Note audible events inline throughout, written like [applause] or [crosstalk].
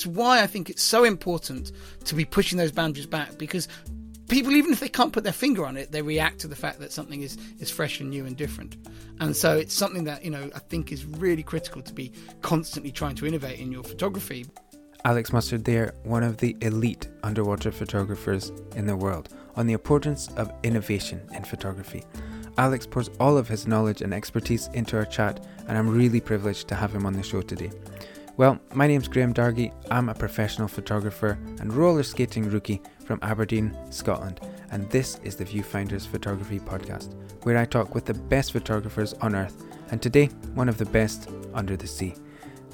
it's why I think it's so important to be pushing those boundaries back because people, even if they can't put their finger on it, they react to the fact that something is, is fresh and new and different. And so it's something that, you know, I think is really critical to be constantly trying to innovate in your photography. Alex Mustard there, one of the elite underwater photographers in the world, on the importance of innovation in photography. Alex pours all of his knowledge and expertise into our chat, and I'm really privileged to have him on the show today. Well, my name's Graham Dargie. I'm a professional photographer and roller skating rookie from Aberdeen, Scotland, and this is the Viewfinders Photography Podcast, where I talk with the best photographers on earth, and today, one of the best under the sea.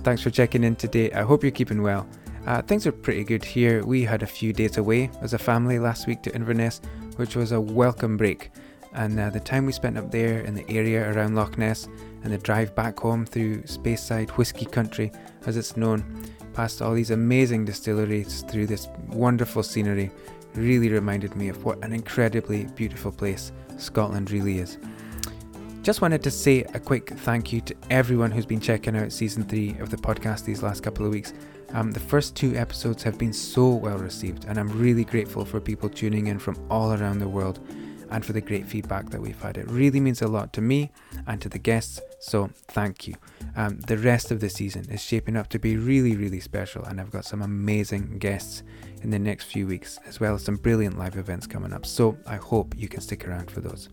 Thanks for checking in today. I hope you're keeping well. Uh, things are pretty good here. We had a few days away as a family last week to Inverness, which was a welcome break. And uh, the time we spent up there in the area around Loch Ness and the drive back home through Speyside Whisky Country, as it's known, past all these amazing distilleries through this wonderful scenery, really reminded me of what an incredibly beautiful place Scotland really is. Just wanted to say a quick thank you to everyone who's been checking out season three of the podcast these last couple of weeks. Um, the first two episodes have been so well received, and I'm really grateful for people tuning in from all around the world and for the great feedback that we've had. It really means a lot to me and to the guests, so thank you. Um, the rest of the season is shaping up to be really, really special, and I've got some amazing guests in the next few weeks, as well as some brilliant live events coming up. So I hope you can stick around for those.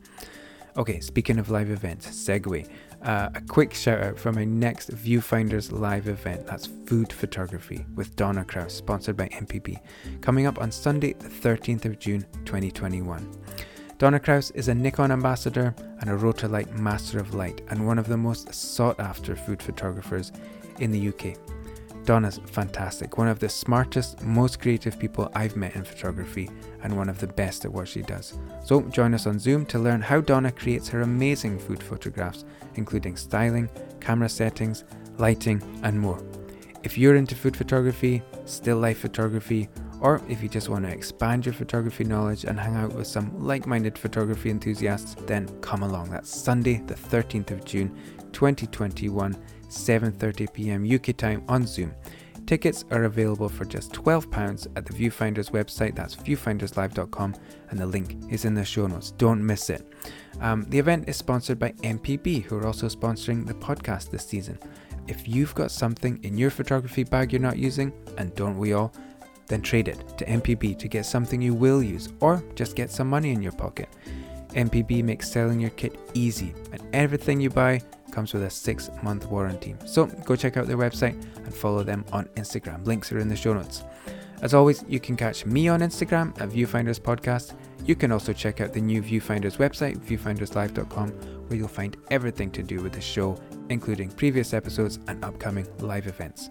Okay, speaking of live events, segue. Uh, a quick shout out for my next Viewfinders live event. That's food photography with Donna Crous, sponsored by MPB, coming up on Sunday, the 13th of June, 2021. Donna Crous is a Nikon ambassador and a Rotolight Master of Light, and one of the most sought after food photographers in the UK. Donna's fantastic, one of the smartest, most creative people I've met in photography, and one of the best at what she does. So join us on Zoom to learn how Donna creates her amazing food photographs, including styling, camera settings, lighting, and more. If you're into food photography, still life photography, or if you just want to expand your photography knowledge and hang out with some like minded photography enthusiasts, then come along. That's Sunday, the 13th of June, 2021 7:30 p.m. UK time on Zoom. Tickets are available for just £12 at the Viewfinders website, that's viewfinderslive.com, and the link is in the show notes. Don't miss it. Um, the event is sponsored by MPB, who are also sponsoring the podcast this season. If you've got something in your photography bag you're not using, and don't we all, then trade it to MPB to get something you will use, or just get some money in your pocket. MPB makes selling your kit easy, and everything you buy comes with a six month warranty. So go check out their website and follow them on Instagram. Links are in the show notes. As always, you can catch me on Instagram at Viewfinders Podcast. You can also check out the new Viewfinders website, viewfinderslive.com, where you'll find everything to do with the show, including previous episodes and upcoming live events.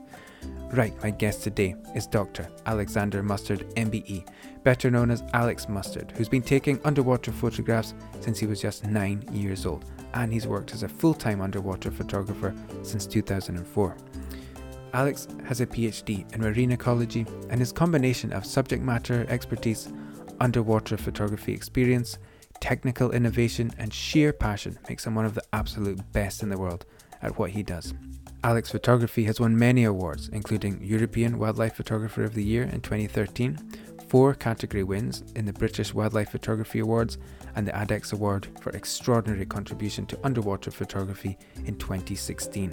Right, my guest today is Dr. Alexander Mustard, MBE, better known as Alex Mustard, who's been taking underwater photographs since he was just nine years old and he's worked as a full time underwater photographer since 2004. Alex has a PhD in marine ecology, and his combination of subject matter expertise, underwater photography experience, technical innovation, and sheer passion makes him one of the absolute best in the world at what he does. Alex Photography has won many awards, including European Wildlife Photographer of the Year in 2013, four category wins in the British Wildlife Photography Awards, and the ADEX Award for Extraordinary Contribution to Underwater Photography in 2016.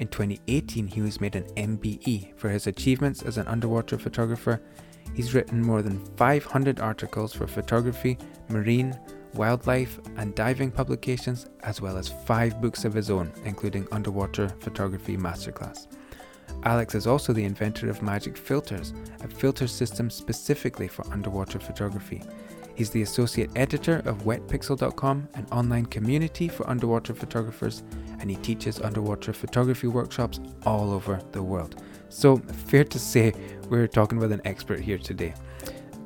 In 2018, he was made an MBE for his achievements as an underwater photographer. He's written more than 500 articles for photography, marine, wildlife, and diving publications, as well as five books of his own, including Underwater Photography Masterclass. Alex is also the inventor of Magic Filters, a filter system specifically for underwater photography. He's the associate editor of wetpixel.com, an online community for underwater photographers, and he teaches underwater photography workshops all over the world. So, fair to say, we're talking with an expert here today.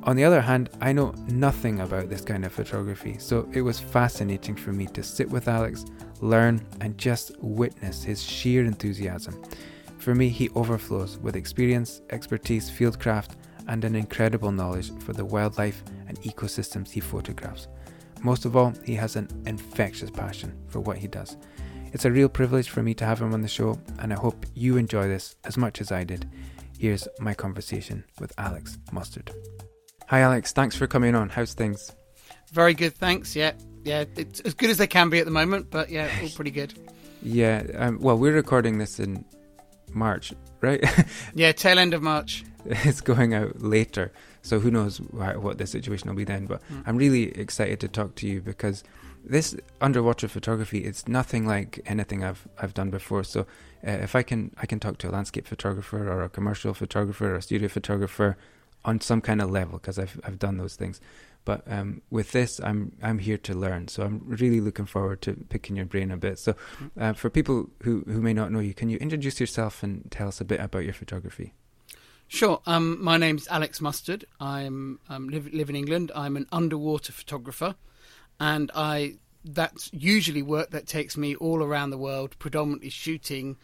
On the other hand, I know nothing about this kind of photography, so it was fascinating for me to sit with Alex, learn, and just witness his sheer enthusiasm. For me, he overflows with experience, expertise, fieldcraft, and an incredible knowledge for the wildlife and ecosystems he photographs. Most of all, he has an infectious passion for what he does. It's a real privilege for me to have him on the show, and I hope you enjoy this as much as I did. here's my conversation with Alex Mustard. Hi, Alex. Thanks for coming on. How's things? Very good, thanks. Yeah, yeah, it's as good as they can be at the moment, but yeah, all pretty good. Yeah. Um, well, we're recording this in March, right? [laughs] yeah, tail end of March. it's going out later, so who knows what the situation will be then. But mm. I'm really excited to talk to you because this underwater photography it's nothing like anything I've I've done before. So uh, if I can I can talk to a landscape photographer or a commercial photographer or a studio photographer on some kind of level because I've I've done those things. But um, with this, I'm I'm here to learn, so I'm really looking forward to picking your brain a bit. So, uh, for people who, who may not know you, can you introduce yourself and tell us a bit about your photography? Sure. Um, my name's Alex Mustard. I'm um, live live in England. I'm an underwater photographer, and I that's usually work that takes me all around the world, predominantly shooting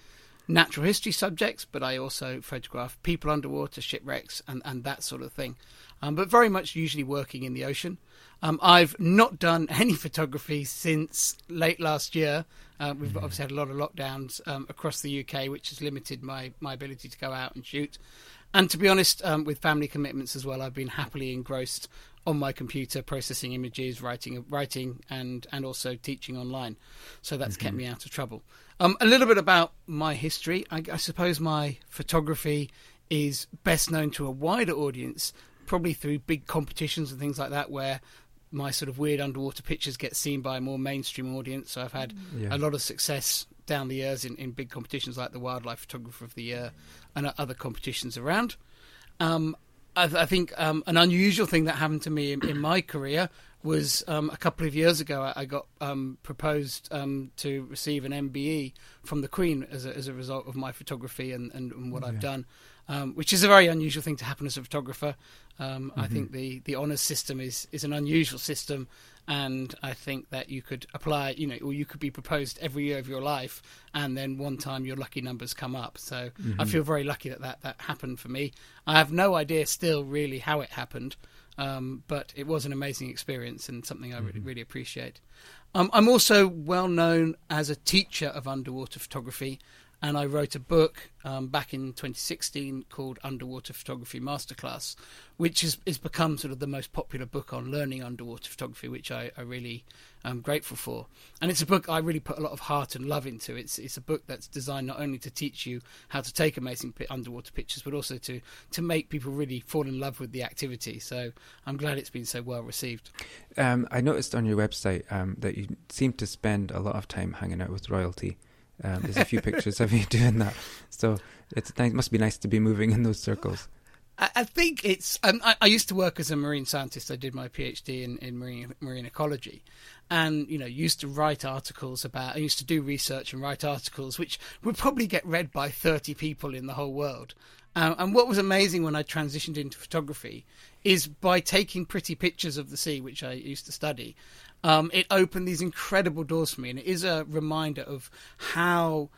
natural history subjects, but I also photograph people underwater, shipwrecks, and, and that sort of thing. Um, but very much usually working in the ocean. Um, I've not done [laughs] any photography since late last year. Uh, we've mm-hmm. obviously had a lot of lockdowns um, across the UK, which has limited my, my ability to go out and shoot. And to be honest, um, with family commitments as well, I've been happily engrossed on my computer, processing images, writing, writing, and and also teaching online. So that's mm-hmm. kept me out of trouble. Um, a little bit about my history. I, I, suppose my photography is best known to a wider audience, probably through big competitions and things like that, where my sort of weird underwater pictures get seen by a more mainstream audience. So I've had yeah. a lot of success down the years in, in big competitions like the Wildlife Photographer of the Year and other competitions around. Um, I, I think um, an unusual thing that happened to me in, in my career was um, a couple of years ago. I, I got um, proposed um, to receive an MBE from the Queen as a, as a result of my photography and, and, and what yeah. I've done, um, which is a very unusual thing to happen as a photographer. Um, mm-hmm. I think the, the honours system is, is an unusual system, and I think that you could apply, you know, or you could be proposed every year of your life, and then one time your lucky numbers come up. So mm-hmm. I feel very lucky that, that that happened for me. I have no idea still really how it happened, um, but it was an amazing experience and something I really, mm-hmm. really appreciate. Um, I'm also well known as a teacher of underwater photography and I wrote a book um, back in 2016 called Underwater Photography Masterclass, which has, has become sort of the most popular book on learning underwater photography, which I, I really am grateful for. And it's a book I really put a lot of heart and love into. It's it's a book that's designed not only to teach you how to take amazing underwater pictures, but also to to make people really fall in love with the activity. So I'm glad it's been so well received. Um, I noticed on your website um, that you seem to spend a lot of time hanging out with royalty. Um, there's a few pictures of you [laughs] doing that, so it's it must be nice to be moving in those circles. I think it's. Um, I, I, used to work as a marine scientist. I did my PhD in, in marine marine ecology, and you know used to write articles about. I used to do research and write articles, which would probably get read by thirty people in the whole world. Um, and what was amazing when I transitioned into photography is by taking pretty pictures of the sea, which I used to study, um, it opened these incredible doors for me, and it is a reminder of how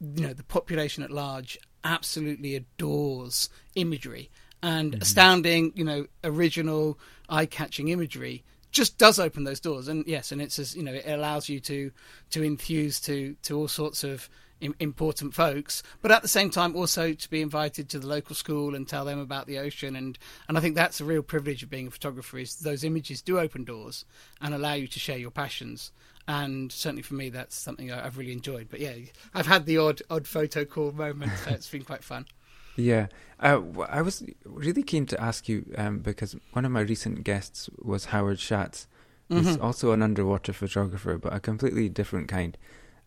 you know the population at large absolutely adores imagery and mm-hmm. astounding, you know, original, eye-catching imagery just does open those doors. And yes, and it's as you know, it allows you to to infuse to to all sorts of important folks, but at the same time also to be invited to the local school and tell them about the ocean. And, and I think that's a real privilege of being a photographer is those images do open doors and allow you to share your passions. And certainly for me, that's something I've really enjoyed. But yeah, I've had the odd odd photo call moment, so it's been quite fun. [laughs] Yeah, uh, I was really keen to ask you um, because one of my recent guests was Howard Schatz, who's mm-hmm. also an underwater photographer, but a completely different kind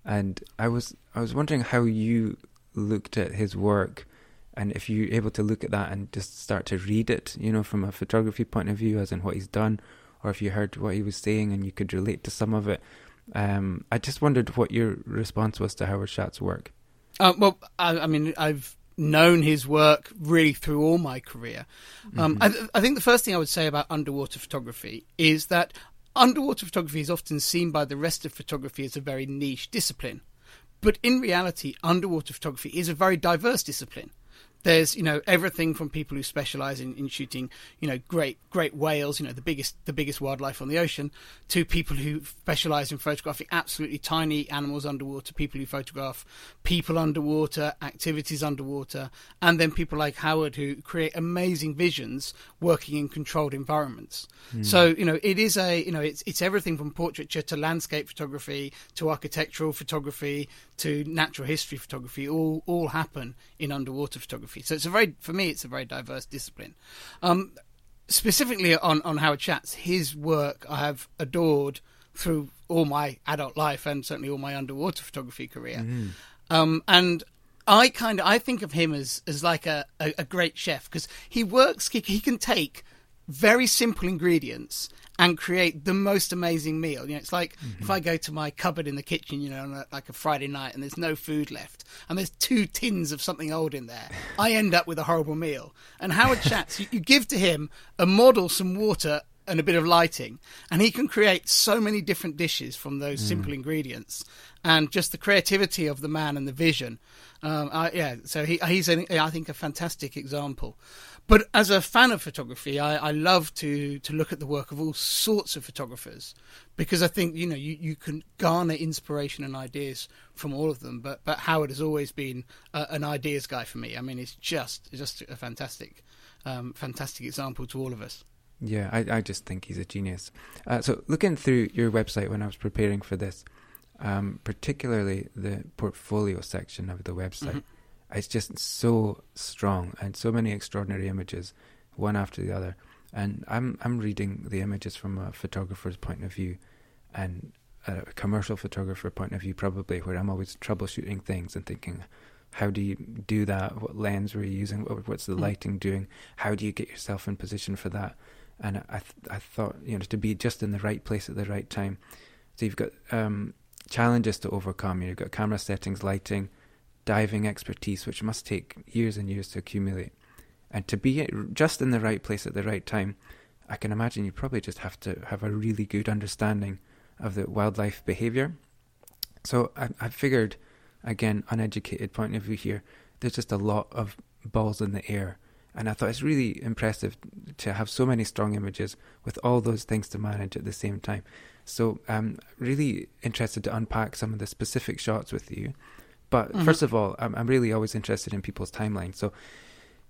and I was I was wondering how you looked at his work and if you're able to look at that and just start to read it, you know, from a photography point of view, as in what he's done, or if you heard what he was saying and you could relate to some of it. Um, I just wondered what your response was to Howard Schatz's work. Uh, well, I, I, mean, I've known his work really through all my career. Um, mm-hmm. I, I, think the first thing I would say about underwater photography is that Underwater photography is often seen by the rest of photography as a very niche discipline. But in reality, underwater photography is a very diverse discipline. There's you know everything from people who specialize in, in shooting you know great great whales you know the biggest the biggest wildlife on the ocean to people who specialize in photographing absolutely tiny animals underwater people who photograph people underwater activities underwater and then people like howard who create amazing visions working in controlled environments mm. so you know it is a you know it's it's everything from portraiture to landscape photography to architectural photography to natural history photography all all happen in underwater photography. So it's a very for me it's a very diverse discipline. Um, specifically on on Howard Schatz, his work I have adored through all my adult life and certainly all my underwater photography career. Mm-hmm. Um, and I kind of I think of him as as like a, a, a great chef because he works he, he can take very simple ingredients and create the most amazing meal. You know, it's like mm-hmm. if I go to my cupboard in the kitchen, you know, on a, like a Friday night, and there's no food left, and there's two tins of something old in there, I end up with a horrible meal. And Howard [laughs] Schatz, you, you give to him a model, some water, and a bit of lighting, and he can create so many different dishes from those mm. simple ingredients, and just the creativity of the man and the vision. Um, I, yeah, so he, he's, an, I think, a fantastic example. But as a fan of photography, I, I, love to to look at the work of all sorts of photographers because I think you know you, you can garner inspiration and ideas from all of them. But but Howard has always been uh, an ideas guy for me. I mean, it's just just a fantastic um, fantastic example to all of us. Yeah, I, I just think he's a genius. Uh, so looking through your website when I was preparing for this, um, particularly the portfolio section of the website. Mm-hmm it's just so strong and so many extraordinary images, one after the other. And I'm I'm reading the images from a photographer's point of view, and a commercial photographer point of view probably, where I'm always troubleshooting things and thinking, how do you do that? What lens were you using? What's the mm. lighting doing? How do you get yourself in position for that? And I th- I thought you know to be just in the right place at the right time. So you've got um, challenges to overcome. You've got camera settings, lighting, diving expertise, which must take years and years to accumulate. And to be just in the right place at the right time, I can imagine you probably just have to have a really good understanding of the wildlife behavior. So I, I figured, again, uneducated point of view here, there's just a lot of balls in the air. And I thought it's really impressive to have so many strong images with all those things to manage at the same time. So I'm really interested to unpack some of the specific shots with you but mm-hmm. first of all, I'm, I'm really always interested in people's timelines. So,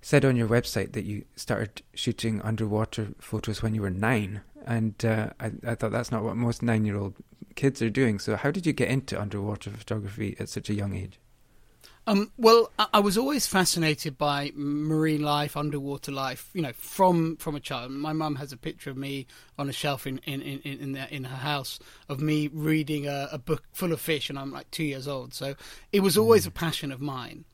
said on your website that you started shooting underwater photos when you were nine, and uh, I, I thought that's not what most nine-year-old kids are doing. So, how did you get into underwater photography at such a young age? Um, well, I was always fascinated by marine life, underwater life. You know, from from a child. My mum has a picture of me on a shelf in in in in, the, in her house of me reading a, a, book full of fish, and I'm like two years old. So it was always mm. a passion of mine.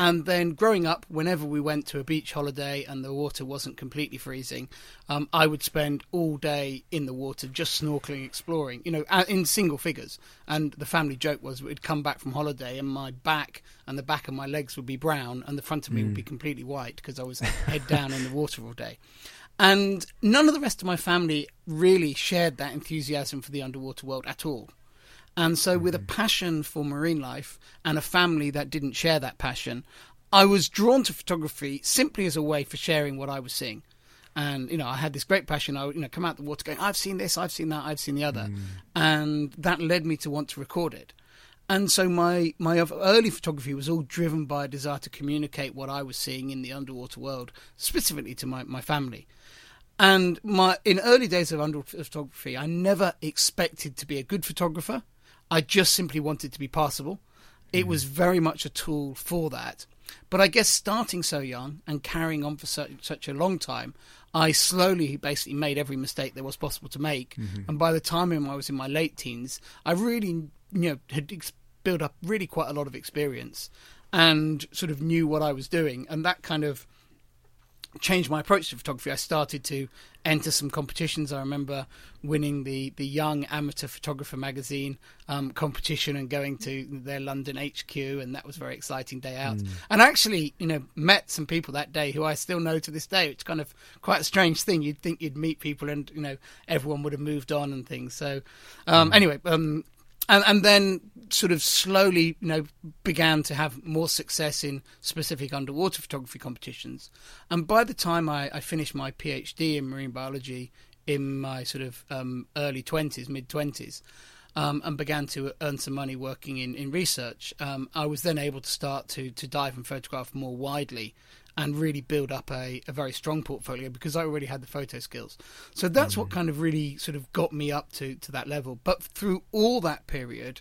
And then growing up, whenever we went to a beach holiday and the water wasn't completely freezing, um, I would spend all day in the water just snorkeling, exploring, you know, in single figures. And the family joke was we'd come back from holiday and my back and the back of my legs would be brown and the front of me mm. would be hmm. completely white because I was head down in the water all day. And none of the rest of my family really shared that enthusiasm for the underwater world at all. And so, with a mm-hmm. passion for marine life and a family that didn't share that passion, I was drawn to photography simply as a way for sharing what I was seeing. And you know, I had this great passion. I would, you know come out the water going, "I've seen this, I've seen that, I've seen the other," mm. and that led me to want to record it. And so my my early photography was all driven by a desire to communicate what I was seeing in the underwater world, specifically to my, my family. And my in early days of underwater photography, I never expected to be a good photographer. I just simply wanted to be passable. It was mm-hmm. very much a tool for that. But I guess starting so young and carrying on for such, such a long time, I slowly basically made every mistake there was possible to make. Mm-hmm. And by the time I was in my late teens, I really, you know, had built up really quite a lot of experience and sort of knew what I was doing. And that kind of changed my approach to photography. I started to enter some competitions. I remember winning the, the Young Amateur Photographer magazine um, competition and going to their London HQ, and that was a very exciting day out. Mm. And actually, you know, met some people that day who I still know to this day. It's kind of quite a strange thing. You'd think you'd meet people, and you know, everyone would have moved on and things. So, um, mm. anyway, um, and and then sort of slowly, you know, began to have more success in specific underwater photography competitions. And by the time I, I finished my PhD in marine biology in my sort of um, early twenties, mid twenties. Um, and began to earn some money working in, in research. Um, I was then able to start to, to dive and photograph more widely and really build up a, a very strong portfolio because I already had the photo skills. So that's mm-hmm. what kind of really sort of got me up to, to that level. But through all that period,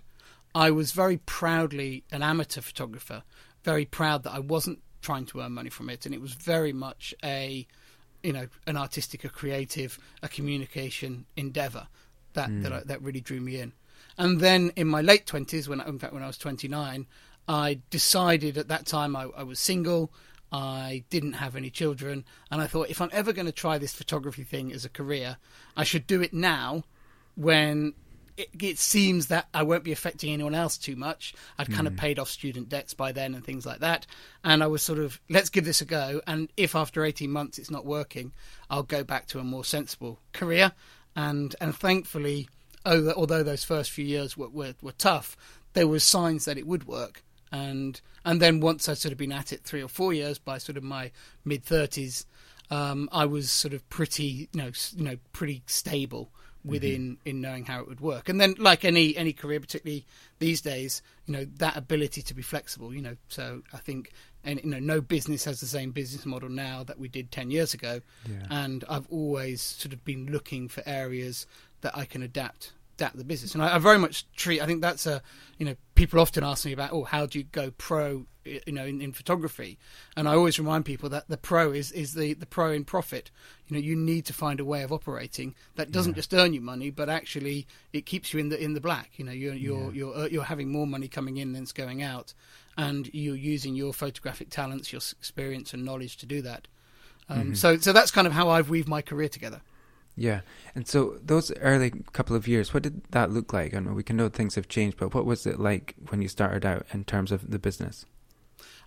I was very proudly an amateur photographer, very proud that I wasn't trying to earn money from it. And it was very much a, you know, an artistic, a creative, a communication endeavor that, mm. that, I, that really drew me in. And then in my late 20s, when in fact, when I was 29, I decided at that time I, I was single. I didn't have any children, and I thought if I'm ever going to try this photography thing as a career, I should do it now when it, it, seems that I won't be affecting anyone else too much. Mm. kind of hmm. paid off student debts by then and things like that. And I was sort of, let's give this a go. And if after 18 months it's not working, I'll go back to a more sensible career. And and thankfully, although those first few years were, were, were tough, there was signs that it would work and and then once I'd sort of been at it three or four years, by sort of my mid thirties, um, I was sort of pretty, you know, you know, pretty stable within mm-hmm. in knowing how it would work. And then, like any any career, particularly these days, you know, that ability to be flexible. You know, so I think, and you know, no business has the same business model now that we did ten years ago. Yeah. And I've always sort of been looking for areas that I can adapt adapt the business. And I, I, very much treat. I think that's a you know people often ask me about oh how do you go pro you know in, in, photography, and I always remind people that the pro is is the the pro in profit. You know you need to find a way of operating that doesn't yeah. just earn you money, but actually it keeps you in the in the black. You know you're you're yeah. you're uh, you're having more money coming in than it's going out, and you're using your photographic talents, your experience and knowledge to do that. Um, mm-hmm. So so that's kind of how I've weaved my career together. Yeah. And so those early couple of years, what did that look like? I know we can know things have changed, but what was it like when you started out in terms of the business?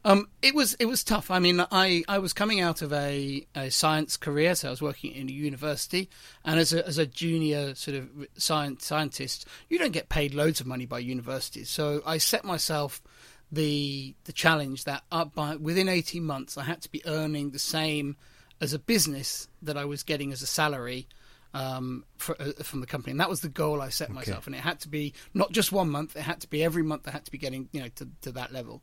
Um, it was it was tough. I mean, I, I was coming out of a, a science career, so I was working in a university, and as a as a junior sort of science scientist, you don't get paid loads of money by universities. So I set myself the the challenge that up by within eighteen months, I had to be earning the same as a business that I was getting as a salary um, for, uh, from the company, and that was the goal I set okay. myself. And it had to be not just one month; it had to be every month. I had to be getting you know to, to that level.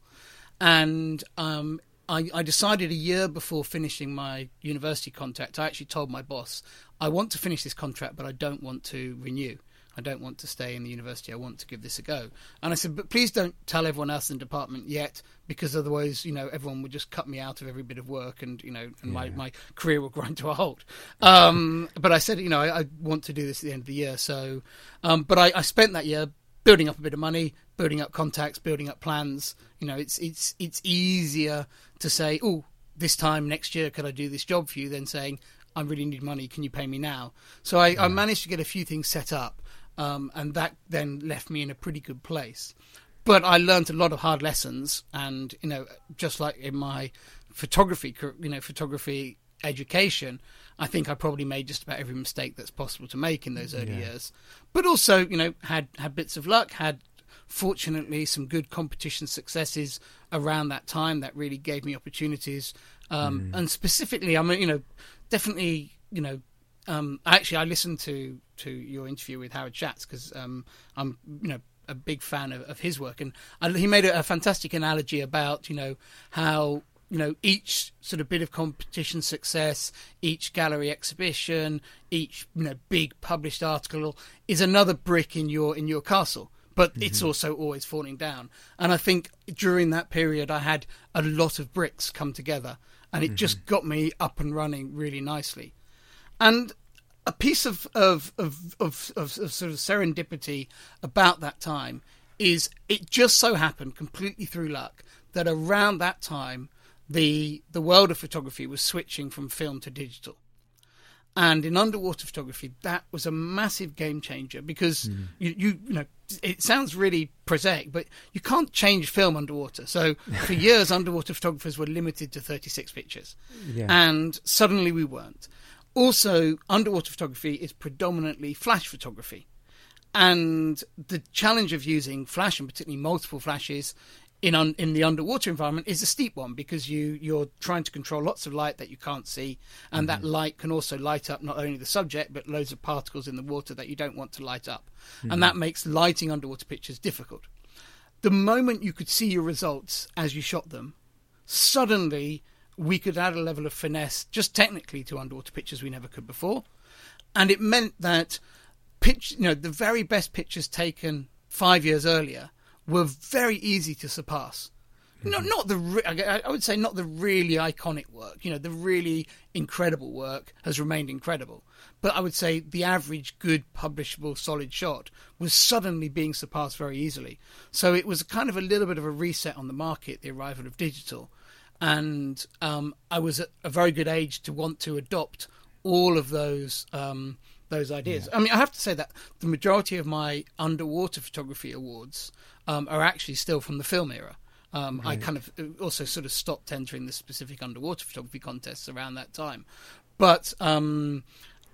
And um, I, I, decided a year before finishing my university contract. I actually told my boss, "I want to finish this contract, but I don't want to renew." I don't want to stay in the university. I want to give this a go. And I said, but please don't tell everyone else in the department yet, because otherwise, you know, everyone would just cut me out of every bit of work, and you know, and yeah. my, my career will grind to a halt. Um, [laughs] but I said, you know, I, I, want to do this at the end of the year. So, um, but I, I spent that year building up a bit of money, building up contacts, building up plans. You know, it's it's it's easier to say, oh, this time next year, could I do this job for you? Than saying, I really need money. Can you pay me now? So I, yeah. I managed to get a few things set up um, and that then left me in a pretty good place. But I learned a lot of hard lessons, and you know, just like in my photography, you know, photography education, I think I probably made just about every mistake that's possible to make in those early yeah. years. But also, you know, had had bits of luck, had fortunately some good competition successes around that time that really gave me opportunities. Um, mm. And specifically, I mean, you know, definitely, you know, um, actually, I listened to to your interview with Howard Schatz because um, I'm you know a big fan of, of his work, and I, he made a, a, fantastic analogy about you know how you know each sort of bit of competition success, each gallery exhibition, each you know big published article is another brick in your in your castle. But mm-hmm. it's also always falling down. And I think during that period, I had a lot of bricks come together, and it mm-hmm. just got me up and running really nicely. And a piece of of, of of, of, of sort of serendipity about that time is it just so happened completely through luck that around that time the the world of photography was switching from film to digital. And in underwater photography, that was a massive game changer because mm. you, you, you know it sounds really prosaic, but you can't change film underwater. So for [laughs] years, underwater photographers were limited to 36 pictures, yeah. and suddenly we weren't. Also, underwater photography is predominantly flash photography. and the challenge of using flash and particularly multiple flashes in un, in the underwater environment is a steep one because you you're trying to control lots of light that you can't see, and mm-hmm. that light can also light up not only the subject but loads of particles in the water that you don't want to light up, mm-hmm. and that makes lighting underwater pictures difficult. The moment you could see your results as you shot them, suddenly we could add a level of finesse just technically to underwater pictures we never could before, and it meant that pitch you know the very best pictures taken five years earlier were very easy to surpass. Mm-hmm. Not, not the I would say not the really iconic work. You know, the really incredible work has remained incredible, but I would say the average good publishable solid shot was suddenly being surpassed very easily. So it was kind of a little bit of a reset on the market, the arrival of digital, and um, I was at a very good age to want to adopt all of those um, those ideas. Yeah. I mean, I have to say that the majority of my underwater photography awards um, are actually still from the film era. Um, right. I kind of uh, also sort of stopped entering the specific underwater photography contests around that time, but um,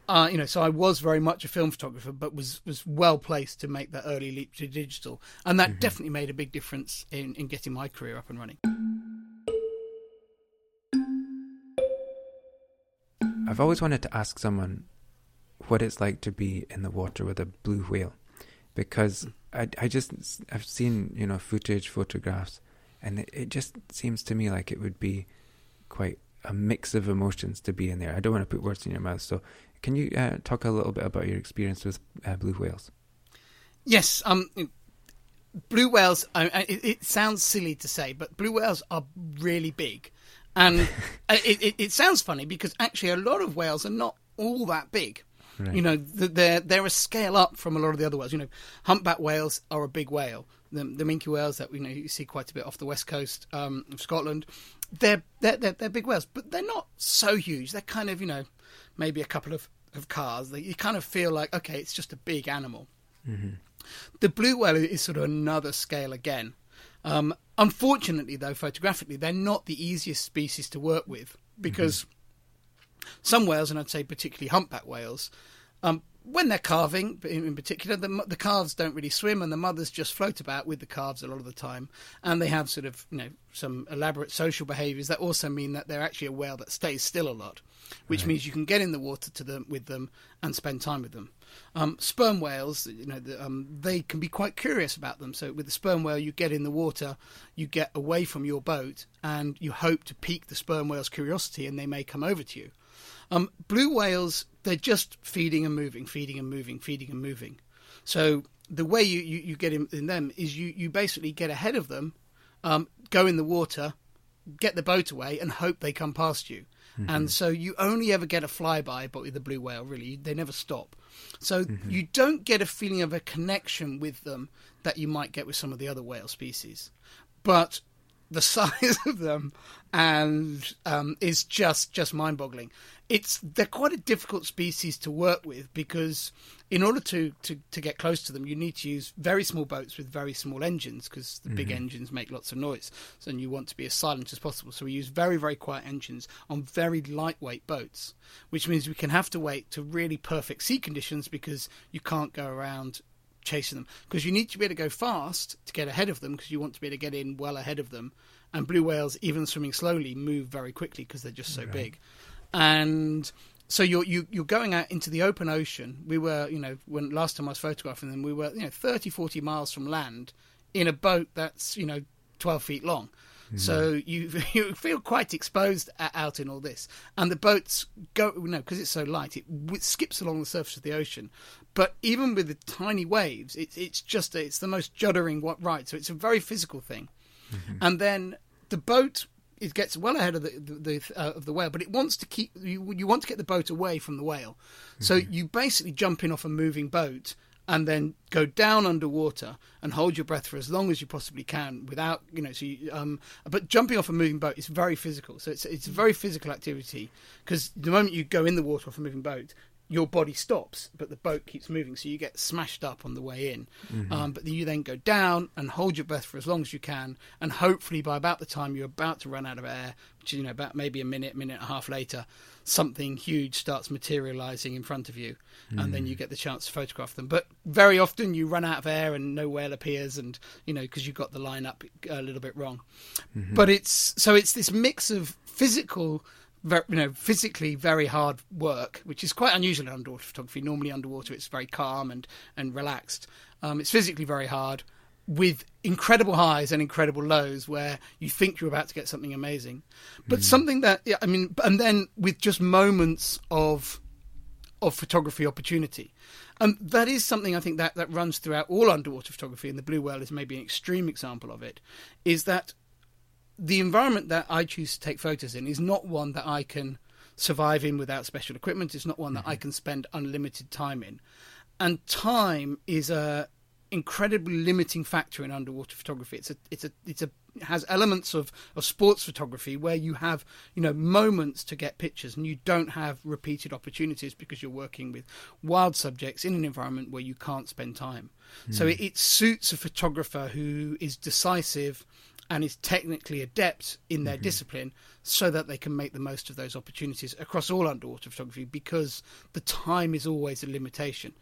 uh, you know, so I was very much a film photographer, but was was well placed to make that early leap to digital, and that mm-hmm. definitely made a big difference in in getting my career up and running. I've always wanted to ask someone what it's like to be in the water with a blue whale because I, I just I've seen you know footage, photographs, and it, it just seems to me like it would be quite a mix of emotions to be in there. I don't want to put words in your mouth, so can you uh, talk a little bit about your experience with uh, blue whales? Yes, um, blue whales. I, it, it, sounds silly to say, but blue whales are really big, and it, it, it sounds funny because actually a lot of whales are not all that big. Right. You know, they're they're a scale up from a lot of the other whales. You know, humpback whales are a big whale. The, the minke whales that you know you see quite a bit off the west coast um, of Scotland, they're, they're they're they're big whales, but they're not so huge. They're kind of you know maybe a couple of of cars. You kind of feel like okay, it's just a big animal. Mm-hmm. The blue whale is sort of another scale again. Um, unfortunately, though, photographically, they're not the easiest species to work with because mm-hmm. some whales, and I'd say particularly humpback whales, um, when they're calving, in, particular, the, the calves don't really swim, and the mothers just float about with the calves a lot of the time, and they have sort of you know some elaborate social behaviours that also mean that they're actually a whale that stays still a lot, which right. means you can get in the water to them with them and spend time with them. Um, sperm whales, you know, the, um, they can be quite curious about them. So with the sperm whale, you get in the water, you get away from your boat, and you hope to pique the sperm whale's curiosity, and they may come over to you. Um, blue whales, they're just feeding and moving, feeding and moving, feeding and moving. So the way you, you, you get in, in, them is you, you basically get ahead of them, um, go in the water, get the boat away, and hope they come past you. Mm-hmm. And so you only ever get a flyby, but with the blue whale, really, they never stop. So mm-hmm. you don't get a feeling of a connection with them that you might get with some of the other whale species. But the [laughs] size of them and um, is just just mind boggling it's they're quite a difficult species to work with because in order to, to, to get close to them, you need to use very small boats with very small engines because the mm-hmm. big engines make lots of noise. So you want to be as silent as possible. So we use very very quiet engines on very lightweight boats, which means we can have to wait to really perfect sea conditions because you can't go around chasing them because you need to be able to go fast to get ahead of them because you want to be able to get in well ahead of them. And blue whales, even swimming slowly, move very quickly because they're just so right. big and so you're you, are you are going out into the open ocean. We were, you know, when last time I was photographing them, we were, you know, 30, 40 miles from land in a boat that's, you know, 12 feet long. Mm. So you [laughs] you feel quite exposed out in all this, and the boats go you know because it's so light, it, skips along the surface of the ocean. But even with the tiny waves, it, it's just it's the most juddering what right. So it's a very physical thing. Mm-hmm. And then the boat it gets well ahead of the the, the uh, of the whale, but it wants to keep you. You want to get the boat away from the whale, so mm-hmm. you basically jump in off a moving boat and then go down underwater and hold your breath for as long as you possibly can without you know. So, you, um, but jumping off a moving boat is very physical. So it's it's a very physical activity because the moment you go in the water off a moving boat, your body stops, but the boat keeps moving, so you get smashed up on the way in. Mm-hmm. Um, but then you then go down and hold your breath for as long as you can, and hopefully by about the time you're about to run out of air, which is you know about maybe a minute, minute and a half later, something huge starts materializing in front of you, and then you get the chance to photograph them. But very often you run out of air and no whale appears, and you know because you got the line up a little bit wrong. But it's so it's this mix of physical ver you know, physically very hard work, which is quite unusual in underwater photography. Normally, underwater it's very calm and and relaxed. Um, it's physically very hard, with incredible highs and incredible lows, where you think you're about to get something amazing, but something that yeah, I mean, and then with just moments of of photography opportunity. Um, that is something I think that, that runs throughout all underwater photography, and the blue whale is maybe an extreme example of it. Is that the environment that I choose to take photos in is not one that I can survive in without special equipment. It's not one that I mm-hmm. can spend unlimited time in, and time is a incredibly limiting factor in underwater photography. It's a it's a it's a has elements of, of sports photography where you have you know moments to get pictures and you don't have repeated opportunities because you're working with wild subjects in an environment where you can't spend time. So hmm. it, it suits a photographer who is decisive and is technically adept in their mm-hmm. discipline so that they can make the most of those opportunities across all underwater photography because the time is always a limitation.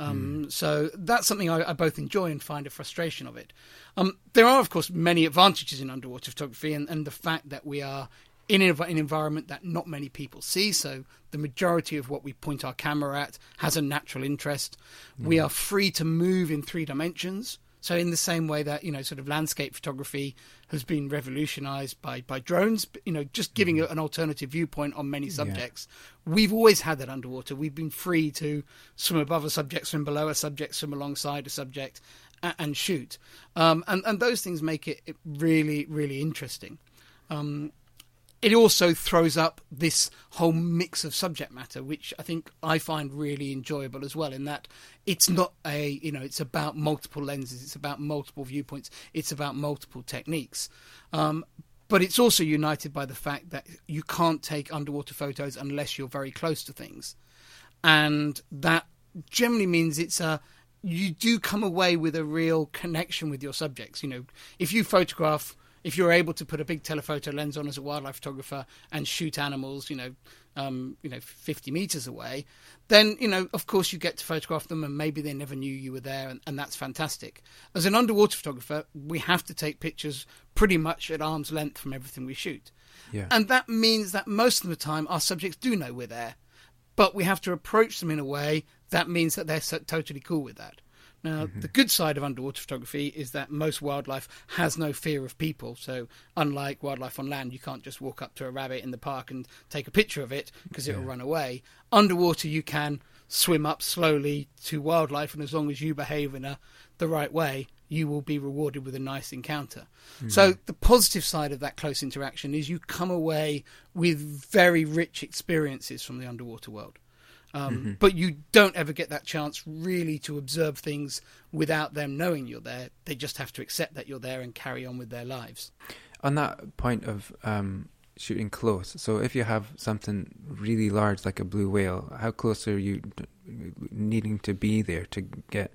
Um, So that's something I, I both enjoy and find a frustration of it. Um, there are, of course, many advantages in underwater photography, and, and the fact that we are in an, an environment that not many people see. So the majority of what we point our camera at has a natural interest. We are free to move in three dimensions. So in the same way that you know, sort of landscape photography has been revolutionized by by drones, you know, just giving an alternative viewpoint on many subjects. We've always had that underwater. We've been free to swim above a subject, swim below a subject, swim alongside a subject, and, and shoot. Um, and and those things make it it really really interesting. Um, it also throws up this whole mix of subject matter, which I think I find really enjoyable as well. In that it's not a you know it's about multiple lenses, it's about multiple viewpoints, it's about multiple techniques, um, but it's also united by the fact that you can't take underwater photos unless you're very close to things, and that generally means it's a you do come away with a real connection with your subjects. You know, if you photograph if you're able to put a big telephoto lens on as a wildlife photographer and shoot animals, you know, um, you know, 50 meters away, then you know, of course, you get to photograph them, and maybe they never knew you were there, and, and that's fantastic. As an underwater photographer, we have to take pictures pretty much at arm's length from everything we shoot, Yeah. and that means that most of the time our subjects do know we're there, but we have to approach them in a way that means that they're so, totally cool with that. Now, mm-hmm. the good side of underwater photography is that most wildlife has no fear of people. So, unlike wildlife on land, you can't just walk up to a rabbit in the park and take a picture of it because it will run away. Underwater, you can swim up slowly to wildlife, and as long as you behave in a, the right way, you will be rewarded with a nice encounter. Mm-hmm. So, the positive side of that close interaction is you come away with very rich experiences from the underwater world. Um, But you don't ever get that chance really to observe things without them knowing you're there. They just have to accept that you're there and carry on with their lives. On that point of um, shooting close, so if you have something really large like a blue whale, how close are you d- needing to be there to get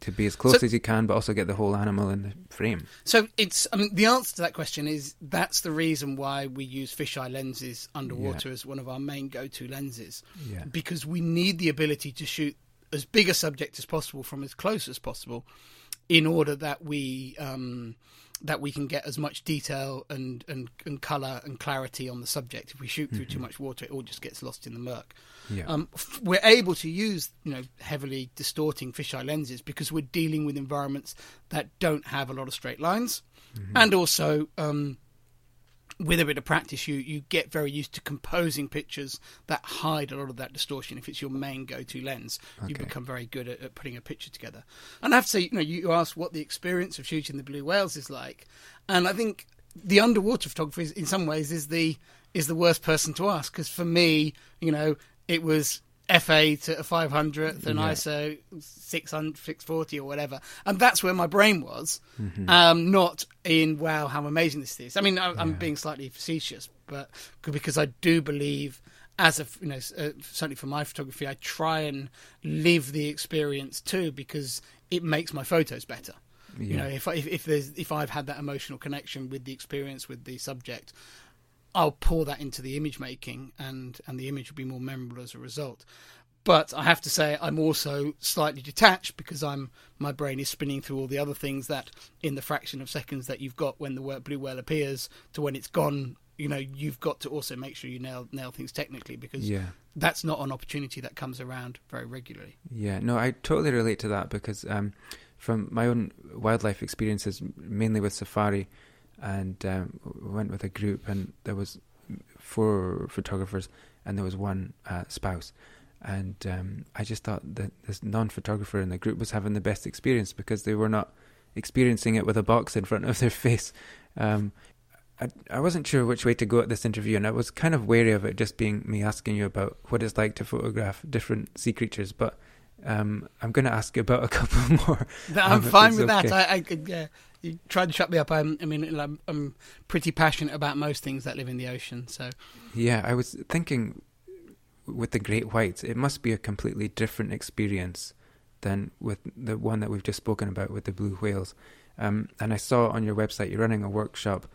to be as close So- as you can, but also get the whole animal in the frame? So it's, I mean, the answer to that question is that's the reason why we use fisheye lenses underwater as one of our main go-to lenses. Yeah. Because we need the ability to shoot as big a subject as possible from as close as possible, in order that we um, that we can get as much detail and, and, and color and clarity on the subject. If we shoot through too much water, it all just gets lost in the murk. Yeah. Um, f- we're able to use you know heavily distorting fisheye lenses because we're dealing with environments that don't have a lot of straight lines, and also um, with a bit of practice, you you get very used to composing pictures that hide a lot of that distortion. If it's your main go-to lens, you become very good at, at putting a picture together. And I have to say, you know, you asked what the experience of shooting the blue whales is like, and I think the underwater photographer, is, in some ways, is the is the worst person to ask because for me, you know, it was FA to a 500th and Yeah. ISO 600, 640 or whatever. And that's where my brain was, um, not in, wow, how amazing this is. I mean, I, I'm Yeah. being slightly facetious, but because I do believe as a you know uh, certainly for my photography, I try and live the experience too because it makes my photos better. Yeah. You know, if, I, if if there's if I've had that emotional connection with the experience with the subject, I'll pour that into the image making, and and the image will be more memorable as a result. But I have to say, I'm also slightly detached because I'm my brain is spinning through all the other things that, in the fraction of seconds that you've got when the blue whale appears to when it's gone, you know, you've got to also make sure you nail nail things technically because yeah. that's not an opportunity that comes around very regularly. Yeah, no, I totally relate to that because um, from my own wildlife experiences, mainly with safari, and um, went with a group, and there was four photographers, and there was one uh, spouse and um, I just thought that this non-photographer in the group was having the best experience because they were not experiencing it with a box in front of their [laughs] face. Um, I, I wasn't sure which way to go at this interview, and I was kind of wary of it just being me asking you about what it's like to photograph different sea creatures. But um, I'm going to ask you about a [laughs] couple more. I'm um, fine with okay. that. I, I could, yeah. You tried to shut me up. I'm, I mean, I'm, I'm pretty passionate about most things that live in the ocean. So, yeah, I was thinking with the great whites, it must be a completely different experience than with the one that we've just spoken about with the blue whales. Um, and I saw on your website you're running a workshop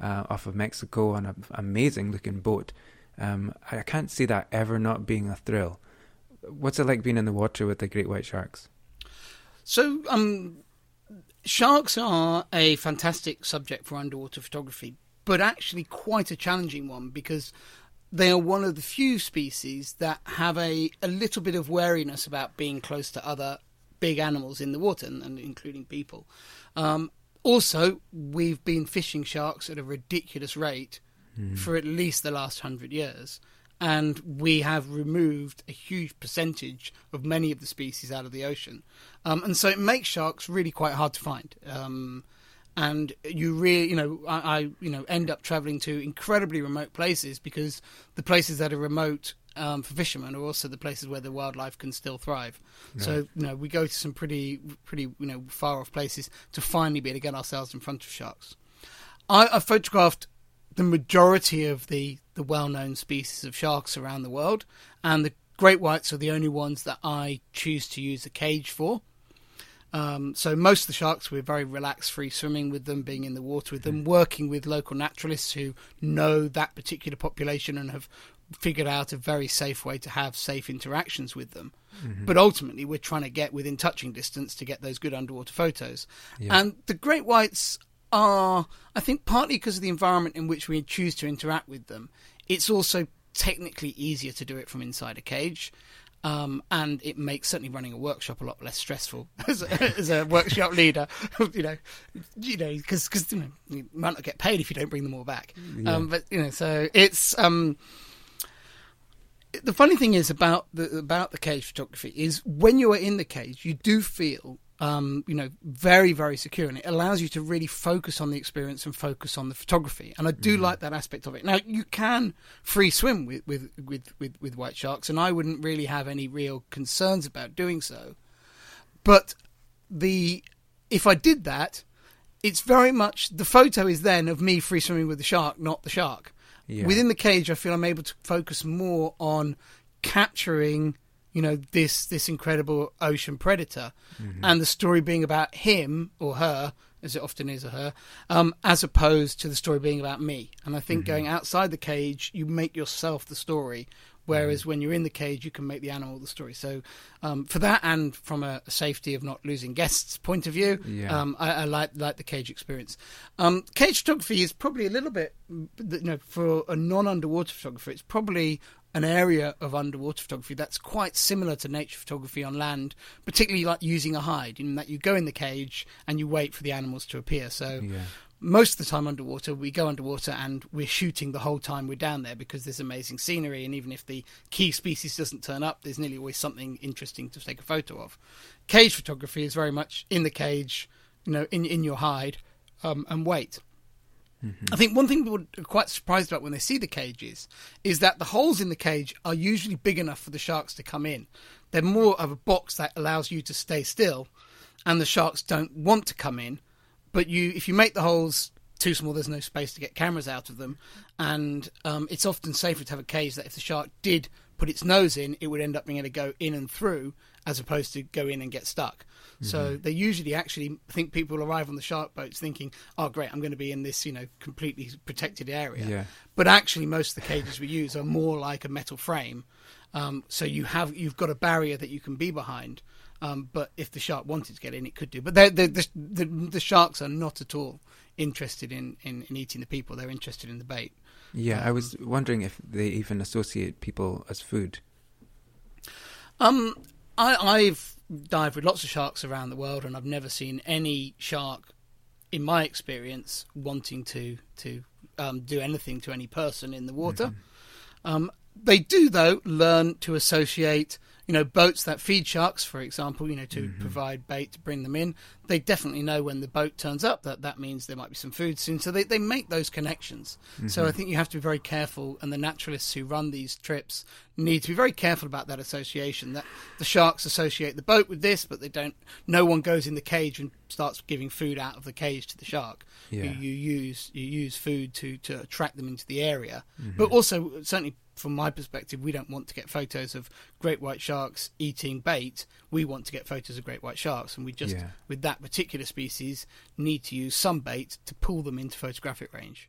uh, off of Mexico on an amazing looking boat. Um, I can't see that ever not being a thrill. What's it like being in the water with the great white sharks? So, um, sharks are a fantastic subject for underwater photography, but actually quite a challenging one because they are one of the few species that have a, a little bit of wariness about being close to other big animals in the water, and, and including people. Um, also, we've been fishing sharks at a ridiculous rate mm. for at least the last hundred years, and we have removed a huge percentage of many of the species out of the ocean, um, and so it makes sharks really quite hard to find. Um, and you really, you know, I, I, you know, end up traveling to incredibly remote places because the places that are remote um, for fishermen are also the places where the wildlife can still thrive. So, you know, we go to some pretty, pretty, you know, far off places to finally be able to get ourselves in front of sharks. I, I photographed the majority of the the well-known species of sharks around the world, and the great whites are the only ones that I choose to use a cage for. Um, so most of the sharks we're very relaxed, free swimming with them, being in the water with them, working with local naturalists who know that particular population and have figured out a very safe way to have safe interactions with them. Mm-hmm. But ultimately, we're trying to get within touching distance to get those good underwater photos. Yeah. And the great whites are, I think, partly because of the environment in which we choose to interact with them. It's also technically easier to do it from inside a cage. Um, and it makes certainly running a workshop a lot less stressful [laughs] as a, as a workshop leader. [laughs] you know, you know, because because you, know, you might not get paid if you don't bring them all back. Yeah. Um, but you know, so it's um, the funny thing is about the about the cage photography is when you are in the cage, you do feel um, you know, very, very secure, and it allows you to really focus on the experience and focus on the photography. And I do mm like that aspect of it. Now, you can free swim with, with, with, with, with white sharks, and I wouldn't really have any real concerns about doing so. But the if I did that, it's very much the photo is then of me free swimming with the shark, not the shark. Yeah. Within the cage, I feel I'm able to focus more on capturing you know this this incredible ocean predator, mm-hmm. and the story being about him or her, as it often is, or her, um, as opposed to the story being about me. And I think mm-hmm. going outside the cage, you make yourself the story, whereas mm-hmm. when you're in the cage, you can make the animal the story. So um, for that, and from a safety of not losing guests point of view, yeah. um, I, I, like like the cage experience. Um, cage photography is probably a little bit, you know, for a non underwater photographer, it's probably an area of underwater photography that's quite similar to nature photography on land, particularly like using a hide, in that you go in the cage and you wait for the animals to appear. So yeah. most of the time underwater, we go underwater and we're shooting the whole time we're down there because there's amazing scenery, and even if the key species doesn't turn up, there's nearly always something interesting to take a photo of. Cage photography is very much in the cage, you know, in in your hide, um, and wait. Mm-hmm. I think one thing people are quite surprised about when they see the cages is that the holes in the cage are usually big enough for the sharks to come in. They're more of a box that allows you to stay still, and the sharks don't want to come in. But you, if you make the holes too small. There's no space to get cameras out of them, and um, it's often safer to have a cage that if the shark did put its nose in, it would end up being able to go in and through, as opposed to go in and get stuck. So they usually actually think people arrive on the shark boats thinking, "Oh, great, I'm going to be in this, you know, completely protected area." Yeah. But actually, most of the cages we use are more like a metal frame. Um, so you have you've got a barrier that you can be behind. Um, but if the shark wanted to get in, it could do. But they're, they're, the, the the sharks are not at all interested in, in, in eating the people. They're interested in the bait. Yeah, I was wondering if they even associate people as food. Um, I, I've dived with lots of sharks around the world, and I've never seen any shark, in my experience, wanting to to um, do anything to any person in the water. Um, they do, though, learn to associate. You know, boats that feed sharks, for example, you know, to mm-hmm. provide bait to bring them in. They definitely know when the boat turns up that that means there might be some food soon. So they, they make those connections. So I mm-hmm. think you have to be very careful, and the naturalists who run these trips need to be very careful about that association. That the sharks associate the boat with this, but they don't. No one goes in the cage and starts giving food out of the cage to the shark. Yeah. You, you use you use food to to attract them into the area, mm-hmm. but also certainly from my perspective, we don't want to get photos of great white sharks eating bait. We want to get photos of great white sharks, and we just Yeah. with that particular species need to use some bait to pull them into photographic range.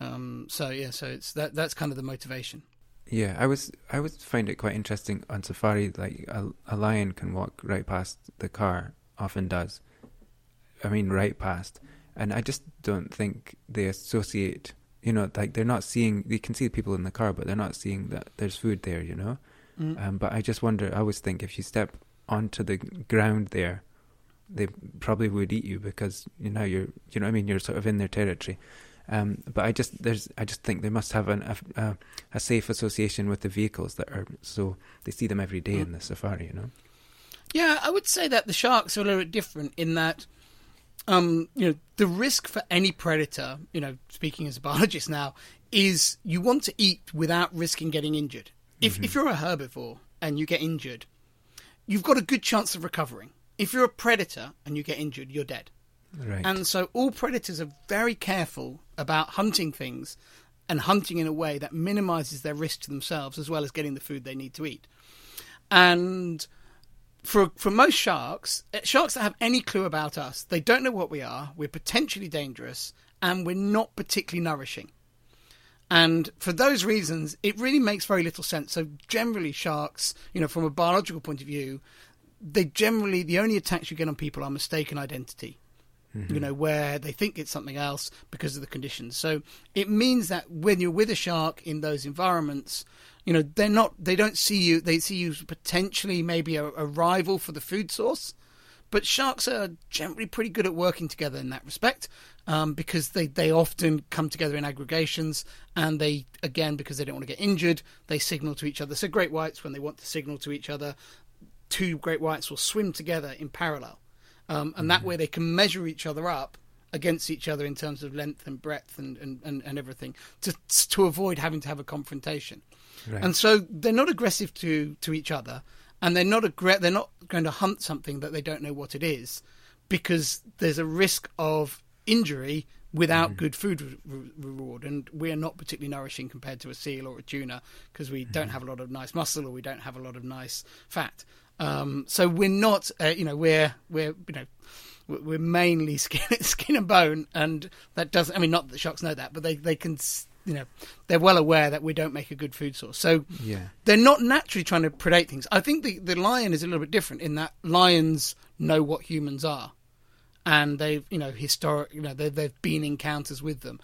Um, so yeah, so it's that that's kind of the motivation. Yeah, I was I would find it quite interesting on safari. Like a, a lion can walk right past the car, often does. I mean, right past, and I just don't think they associate. You know, like they're not seeing. They can see the people in the car, but they're not seeing that there's food there. You know, Mm. um, but I just wonder. I always think if you step onto the ground there, they probably would eat you because you know you're. You know, what I mean, you're sort of in their territory. Um, but I just there's I just think they must have an, a, a a safe association with the vehicles that are so they see them every day Mm. in the safari. You know. Yeah, I would say that the sharks are a little bit different in that, um, you know, the risk for any predator, you know, speaking as a [laughs] biologist now, is you want to eat without risking getting injured. If if you're a herbivore and you get injured, you've got a good chance of recovering. If you're a predator and you get injured, you're dead. Right. And so all predators are very careful about hunting things and hunting in a way that minimizes their risk to themselves as well as getting the food they need to eat. And for for most sharks, eh, sharks that have any clue about us, they don't know what we are. We're potentially dangerous, and we're not particularly nourishing. And for those reasons, it really makes very little sense. So generally, sharks, you know, from a biological point of view, they generally the only attacks you get on people are mistaken identity. You know, where they think it's something else because of the conditions. So it means that when you're with a shark in those environments, you know, they're not they don't see you they see you as potentially maybe a, a rival for the food source. But sharks are generally pretty good at working together in that respect um, because they, they often come together in aggregations and they, again, because they don't want to get injured, they signal to each other. So, great whites, when they want to signal to each other, two great whites will swim together in parallel. Um, and that way they can measure each other up against each other in terms of length and breadth and, and, and, and everything to, to avoid having to have a confrontation. Right. And so they're not aggressive to, to each other, and they're not they're not going to hunt something that they don't know what it is, because there's a risk of injury without good food re- re- reward, and we're not particularly nourishing compared to a seal or a tuna because we don't have a lot of nice muscle or we don't have a lot of nice fat. Um, so we're not, uh, you know, we're we're you know we're mainly [laughs] skin, skin and bone, and that doesn't. I mean, not that the sharks know that, but they they can, you know, they're well aware that we don't make a good food source. So yeah. they're not naturally trying to predate things. I think the the lion is a little bit different in that lions know what humans are, and they've you know historic you know they've, they've been encounters with them.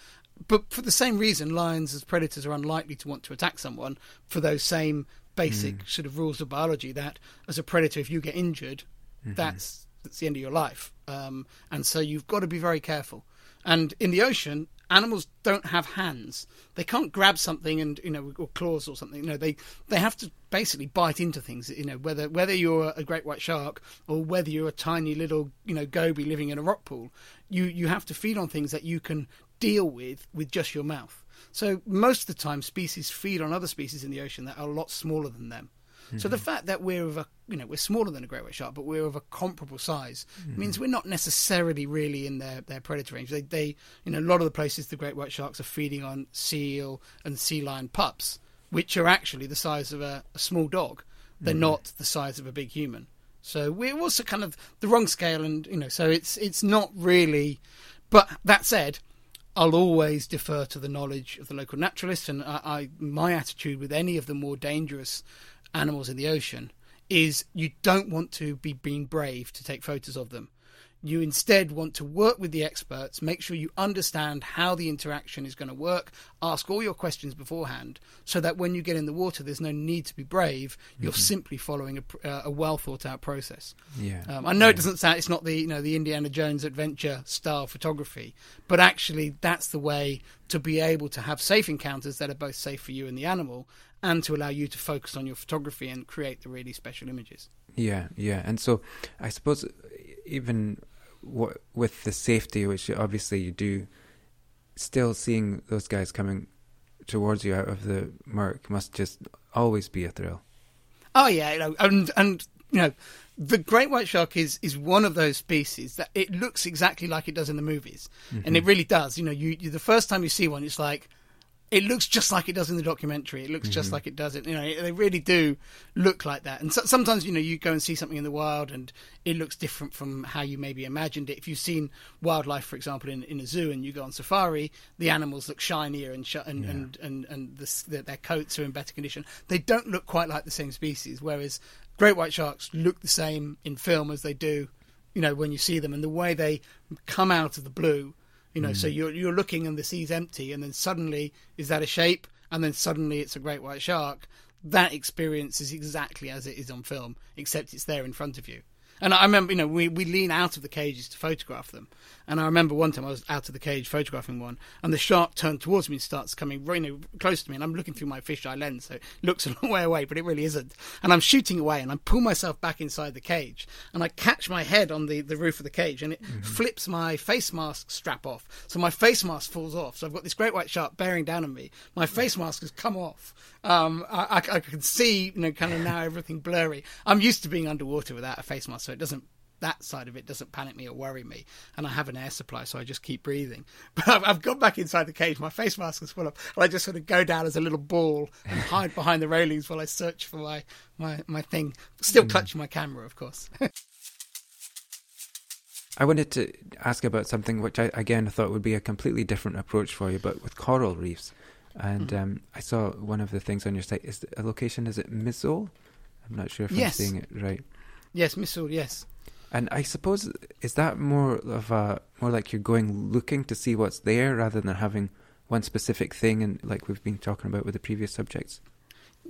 But for the same reason, lions as predators are unlikely to want to attack someone for those same basic sort of rules of biology. That as a predator, if you get injured, that's that's the end of your life. Um, and so you've got to be very careful. And in the ocean, animals don't have hands. They can't grab something and you know or claws or something. You know, they they have to basically bite into things. You know, whether whether you're a great white shark or whether you're a tiny little you know goby living in a rock pool, you you have to feed on things that you can deal with with just your mouth. So most of the time, species feed on other species in the ocean that are a lot smaller than them. So the fact that we're of a you know we're smaller than a great white shark, but we're of a comparable size mm-hmm. means we're not necessarily really in their, their predator range. They they you know a lot of the places the great white sharks are feeding on seal and sea lion pups, which are actually the size of a, a small dog. They're mm-hmm. not the size of a big human. So we're also kind of the wrong scale, and you know, so it's it's not really. But that said, I'll always defer to the knowledge of the local naturalist, and I, I my attitude with any of the more dangerous animals in the ocean is you don't want to be being brave to take photos of them. You instead want to work with the experts, make sure you understand how the interaction is going to work, ask all your questions beforehand, so that when you get in the water, there's no need to be brave. You're simply following a, uh, a well thought out process. Yeah. Um, I know it doesn't sound, it's not the you know the Indiana Jones adventure style photography, but actually that's the way to be able to have safe encounters that are both safe for you and the animal, and to allow you to focus on your photography and create the really special images. Yeah, yeah, and so I suppose even with the safety, which obviously you do, still seeing those guys coming towards you out of the murk must just always be a thrill. Oh yeah, you know, and and you know, the great white shark is is one of those species that it looks exactly like it does in the movies, and it mm-hmm. really does. You know, you, you the first time you see one, it's like it looks just like it does in the documentary. It looks just mm-hmm. like it does it. You know, they really do look like that. And so, sometimes, you know, you go and see something in the wild, and it looks different from how you maybe imagined it. If you've seen wildlife, for example, in, in a zoo, and you go on safari, the animals look shinier and sh- and, and and and the, the, their coats are in better condition. They don't look quite like the same species. Whereas great white sharks look the same in film as they do, you know, when you see them, and the way they come out of the blue. You know, so mm. you're you're looking and the sea's empty, and then suddenly is that a shape, and then suddenly it's a great white shark. That experience is exactly as it is on film, except it's there in front of you. And I remember, you know, we, we lean out of the cages to photograph them. And I remember one time I was out of the cage photographing one, and the shark turned towards me and starts coming you know, close to me. And I'm looking through my fisheye lens, so it looks [laughs] a long way away, but it really isn't. And I'm shooting away, and I pull myself back inside the cage, and I catch my head on the, the roof of the cage, and it flips my face mask strap off. So my face mask falls off. So I've got this great white shark bearing down on me. My face mask has come off. Um, I, I, I can see, you know, kind of now everything blurry. I'm used to being underwater without a face mask, so it doesn't that side of it doesn't panic me or worry me. And I have an air supply, so I just keep breathing. [laughs] But I've, I've gone back inside the cage. My face mask is full of, and I just sort of go down as a little ball and [laughs] hide behind the railings while I search for my my, my thing. Still clutching my camera, of course. [laughs] I wanted to ask about something which I again thought would be a completely different approach for you, but with coral reefs. And Mm-hmm. um, I saw one of the things on your site is a location. Is it Misool? I'm not sure if Yes. I'm seeing it right. yes, Misool. Yes. And I suppose is that more of a more like you're going looking to see what's there rather than having one specific thing and like we've been talking about with the previous subjects.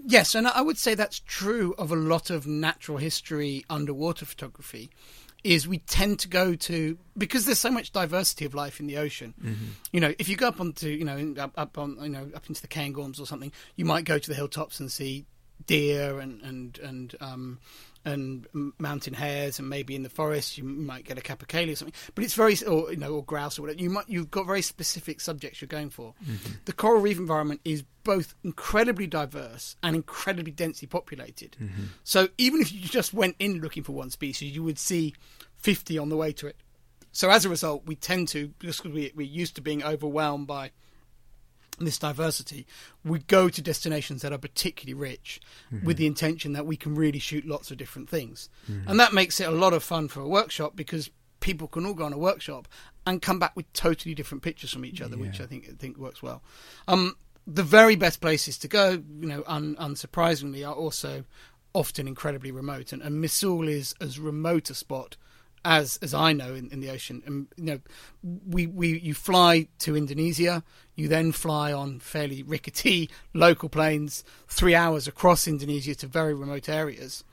Yes, and I would say that's true of a lot of natural history underwater photography. Is we tend to go to because there's so much diversity of life in the ocean. You know, if you go up onto you know up, up on you know up into the Cairngorms or something, you might go to the hilltops and see deer and and and um and mountain hares and maybe in the forest you might get a capercaillie or something. But it's very or you know or grouse or whatever. You might you've got very specific subjects you're going for. Mm-hmm. The coral reef environment is both incredibly diverse and incredibly densely populated. Mm-hmm. So even if you just went in looking for one species you would see 50 on the way to it. So as a result we tend to just because we, we're used to being overwhelmed by this diversity, we go to destinations that are particularly rich with the intention that we can really shoot lots of different things. And that makes it a lot of fun for a workshop because people can all go on a workshop and come back with totally different pictures from each other, which I think I think works well. Um, the very best places to go, you know, un, unsurprisingly, are also often incredibly remote, and, and Misool is as remote a spot as as I know in, in the ocean. And you know, we we you fly to Indonesia, you then fly on fairly rickety local planes, three hours across Indonesia to very remote areas.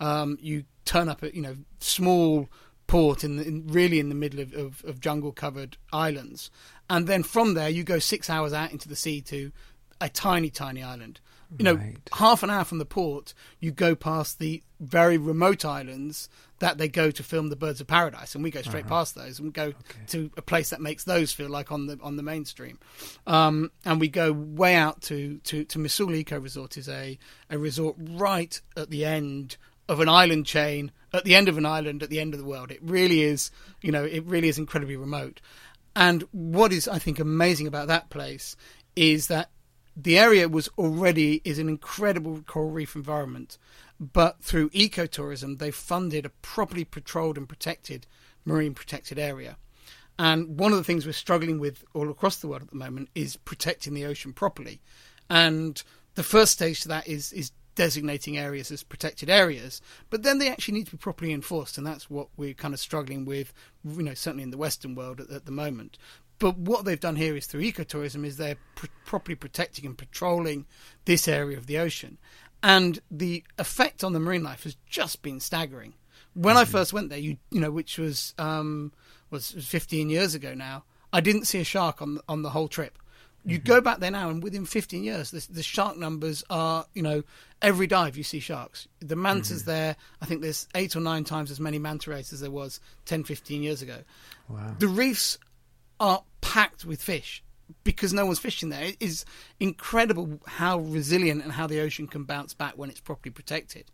Um, you turn up at you know small port in, the, in really in the middle of, of, of jungle covered islands, and then from there you go six hours out into the sea to a tiny, tiny island. You know, Right. half an hour from the port, you go past the very remote islands that they go to film the Birds of Paradise, and we go straight past those and go to a place that makes those feel like on the on the mainstream. Um, and we go way out to to to Misool Eco Resort is a a resort right at the end of an island chain, at the end of an island, at the end of the world. It really is, you know, it really is incredibly remote. And what is, I think, amazing about that place is that the area was already is an incredible coral reef environment, but through ecotourism, they funded a properly patrolled and protected marine protected area. And one of the things we're struggling with all across the world at the moment is protecting the ocean properly. And the first stage to that is is designating areas as protected areas, but then they actually need to be properly enforced, and that's what we're kind of struggling with, you know, certainly in the Western world at, at the moment. But what they've done here is through ecotourism is they're pr- properly protecting and patrolling this area of the ocean, and the effect on the marine life has just been staggering. When I mm-hmm. first went there, you you know, which was um, was 15 years ago now, I didn't see a shark on on the whole trip. You mm-hmm. go back there now, and within 15 years, the, the shark numbers are, you know, every dive you see sharks. The mantas mm-hmm. there, I think there's eight or nine times as many manta rays as there was 10, 15 years ago. Wow. The reefs are packed with fish because no one's fishing there. It is incredible how resilient and how the ocean can bounce back when it's properly protected.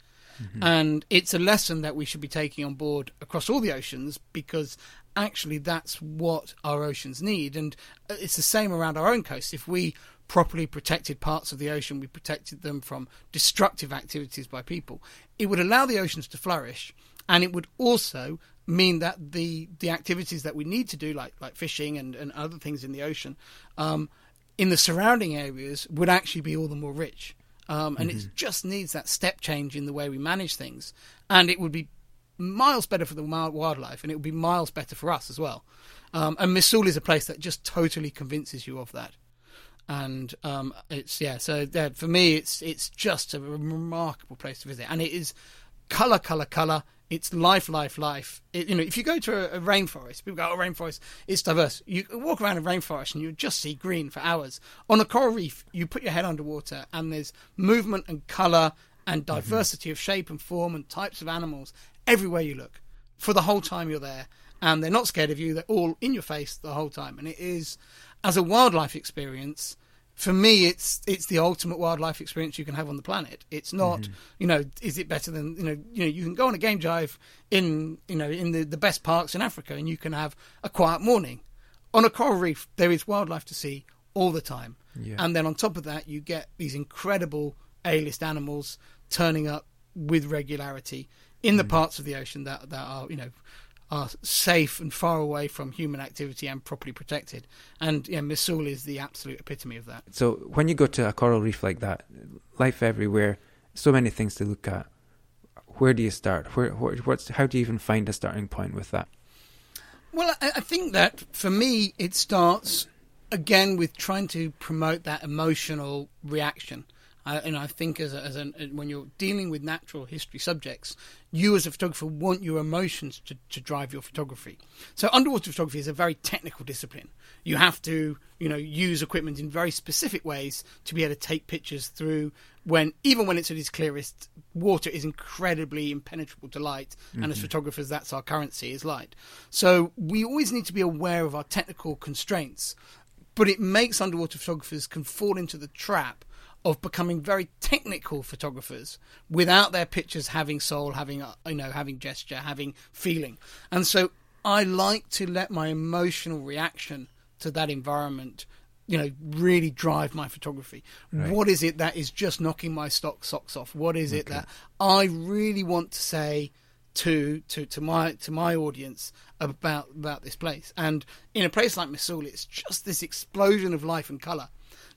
And it's a lesson that we should be taking on board across all the oceans because actually that's what our oceans need. And uh, it's the same around our own coast. If we properly protected parts of the ocean, we protected them from destructive activities by people, it would allow the oceans to flourish. And it would also mean that the, the activities that we need to do, like, like fishing and, and other things in the ocean, um, in the surrounding areas would actually be all the more rich. Um, and it just needs that step change in the way we manage things. And it would be miles better for the wild- wildlife and it would be miles better for us as well. Um, and Misool is a place that just totally convinces you of that. And um, it's yeah, so yeah, for me, it's it's just a remarkable place to visit, and it is color, color, color. It's life, life, life. It, you know, if you go to a, a rainforest, people go, "Oh, rainforest, it's diverse." You walk around a rainforest and you just see green for hours. On a coral reef, you put your head underwater and there's movement and color and mm-hmm. diversity of shape and form and types of animals everywhere you look for the whole time you're there. And they're not scared of you. They're all in your face the whole time. And it is, as a wildlife experience, for me, it's it's the ultimate wildlife experience you can have on the planet. It's not, mm-hmm. you know, is it better than you know, you know, you can go on a game drive in you know in the the best parks in Africa and you can have a quiet morning. On a coral reef, there is wildlife to see all the time, Yeah. and then on top of that, you get these incredible A-list animals turning up with regularity in the mm-hmm. parts of the ocean that that are you know are safe and far away from human activity and properly protected. And yeah, Misool is the absolute epitome of that. So when you go to a coral reef like that, life everywhere, so many things to look at. Where do you start? Where, where what's how do you even find a starting point with that? Well, I, I think that for me, it starts again with trying to promote that emotional reaction. I, and I think as, a, as an, when you're dealing with natural history subjects, you as a photographer want your emotions to, to drive your photography. So underwater photography is a very technical discipline. You have to, you know, use equipment in very specific ways to be able to take pictures through when, even when it's at its clearest, water is incredibly impenetrable to light, and as mm-hmm. photographers, that's our currency is light. So we always need to be aware of our technical constraints but it makes underwater photographers can fall into the trap of becoming very technical photographers without their pictures having soul, having uh, you know, having gesture, having feeling. And so I like to let my emotional reaction to that environment, you know, really drive my photography. Right. What is it that is just knocking my stock socks off? What is it that I really want to say? to to to my to my audience about about this place. And in a place like Misool, it's just this explosion of life and color.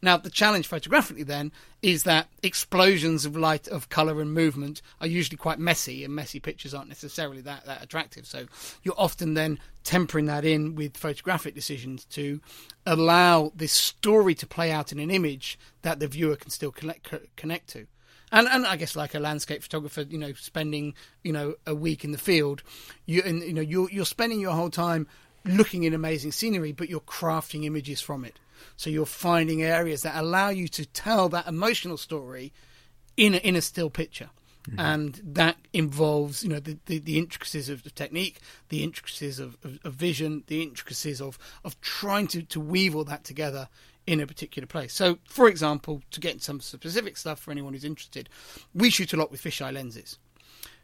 Now, the challenge photographically then is that explosions of light, of color, and movement are usually quite messy, and messy pictures aren't necessarily that, that attractive. So, you're often then tempering that in with photographic decisions to allow this story to play out in an image that the viewer can still connect, connect to and and I guess like a landscape photographer, you know, spending you know a week in the field, you and you know you're you're spending your whole time looking at amazing scenery, but you're crafting images from it. So you're finding areas that allow you to tell that emotional story in a, in a still picture. Mm-hmm. And that involves, you know, the, the, the intricacies of the technique, the intricacies of, of, of, vision, the intricacies of, of trying to, to weave all that together in a particular place. So, for example, to get some specific stuff for anyone who's interested, we shoot a lot with fisheye lenses.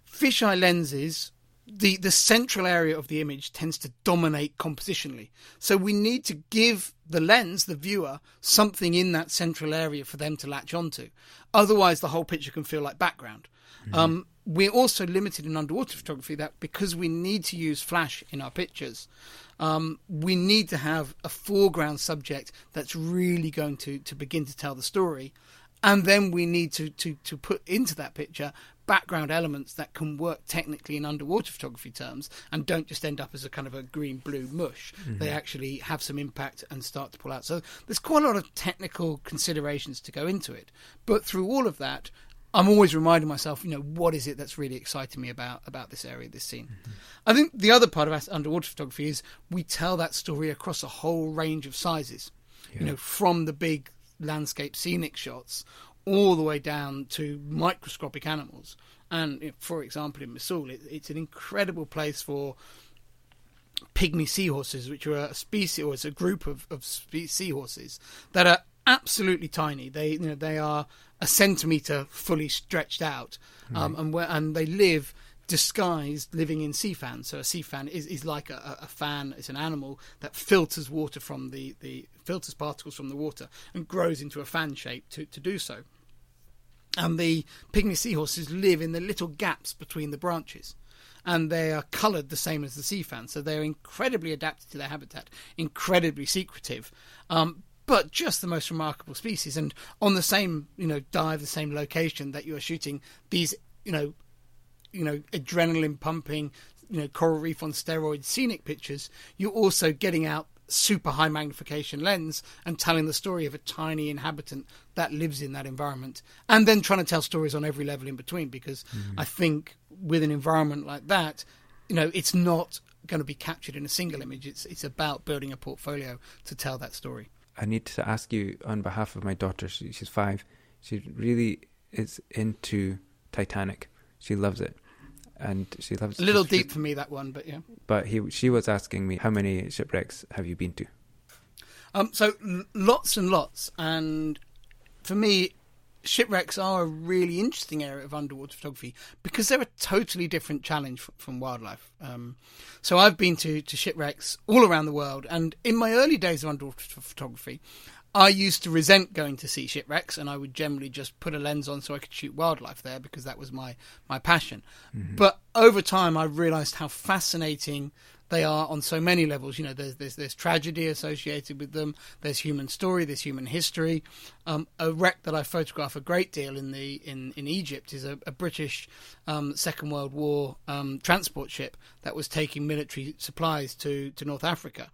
Fisheye lenses the the central area of the image tends to dominate compositionally. So we need to give the lens, the viewer, something in that central area for them to latch onto. Otherwise, the whole picture can feel like background. Mm-hmm. Um, we're also limited in underwater photography that because we need to use flash in our pictures, um, we need to have a foreground subject that's really going to, to begin to tell the story. And then we need to, to, to put into that picture background elements that can work technically in underwater photography terms and don't just end up as a kind of a green blue mush. Mm-hmm. They actually have some impact and start to pull out. So there's quite a lot of technical considerations to go into it. But through all of that, I'm always reminding myself, you know, what is it that's really exciting me about about this area, this scene. Mm-hmm. I think the other part of underwater photography is we tell that story across a whole range of sizes. Yeah. You know, from the big landscape scenic shots all the way down to microscopic animals. And for example, in Misool, it, it's an incredible place for pygmy seahorses, which are a species or it's a group of, of seahorses that are absolutely tiny. They you know they are a centimeter fully stretched out, um, and where and they live disguised living in sea fans. So a sea fan is, is like a, a, fan. It's an animal that filters water from the, the filters particles from the water and grows into a fan shape to, to do so. And the pygmy seahorses live in the little gaps between the branches. And they are coloured the same as the sea fan, so they're incredibly adapted to their habitat, incredibly secretive, um, but just the most remarkable species. And on the same, you know, dive, the same location that you are shooting these, you know, you know, adrenaline pumping, you know, coral reef on steroids scenic pictures, you're also getting out super high magnification lens and telling the story of a tiny inhabitant that lives in that environment and then trying to tell stories on every level in between because mm. i think with an environment like that you know it's not going to be captured in a single image. It's it's about building a portfolio to tell that story. I need to ask you on behalf of my daughter she, she's 5 she really is into titanic. She loves it and she loves. A little deep for me that one, but yeah. But he, she was asking me, how many shipwrecks have you been to? Um, so lots and lots, and for me, shipwrecks are a really interesting area of underwater photography because they're a totally different challenge from, from wildlife. Um, so I've been to, to shipwrecks all around the world, and in my early days of underwater photography, I used to resent going to see shipwrecks, and I would generally just put a lens on so I could shoot wildlife there because that was my my passion. Mm-hmm. But over time, I realised how fascinating they are on so many levels. You know, there's there's, there's tragedy associated with them. There's human story. There's human history. Um, a wreck that I photograph a great deal in the in, in Egypt is a, a British um, Second World War um, transport ship that was taking military supplies to to North Africa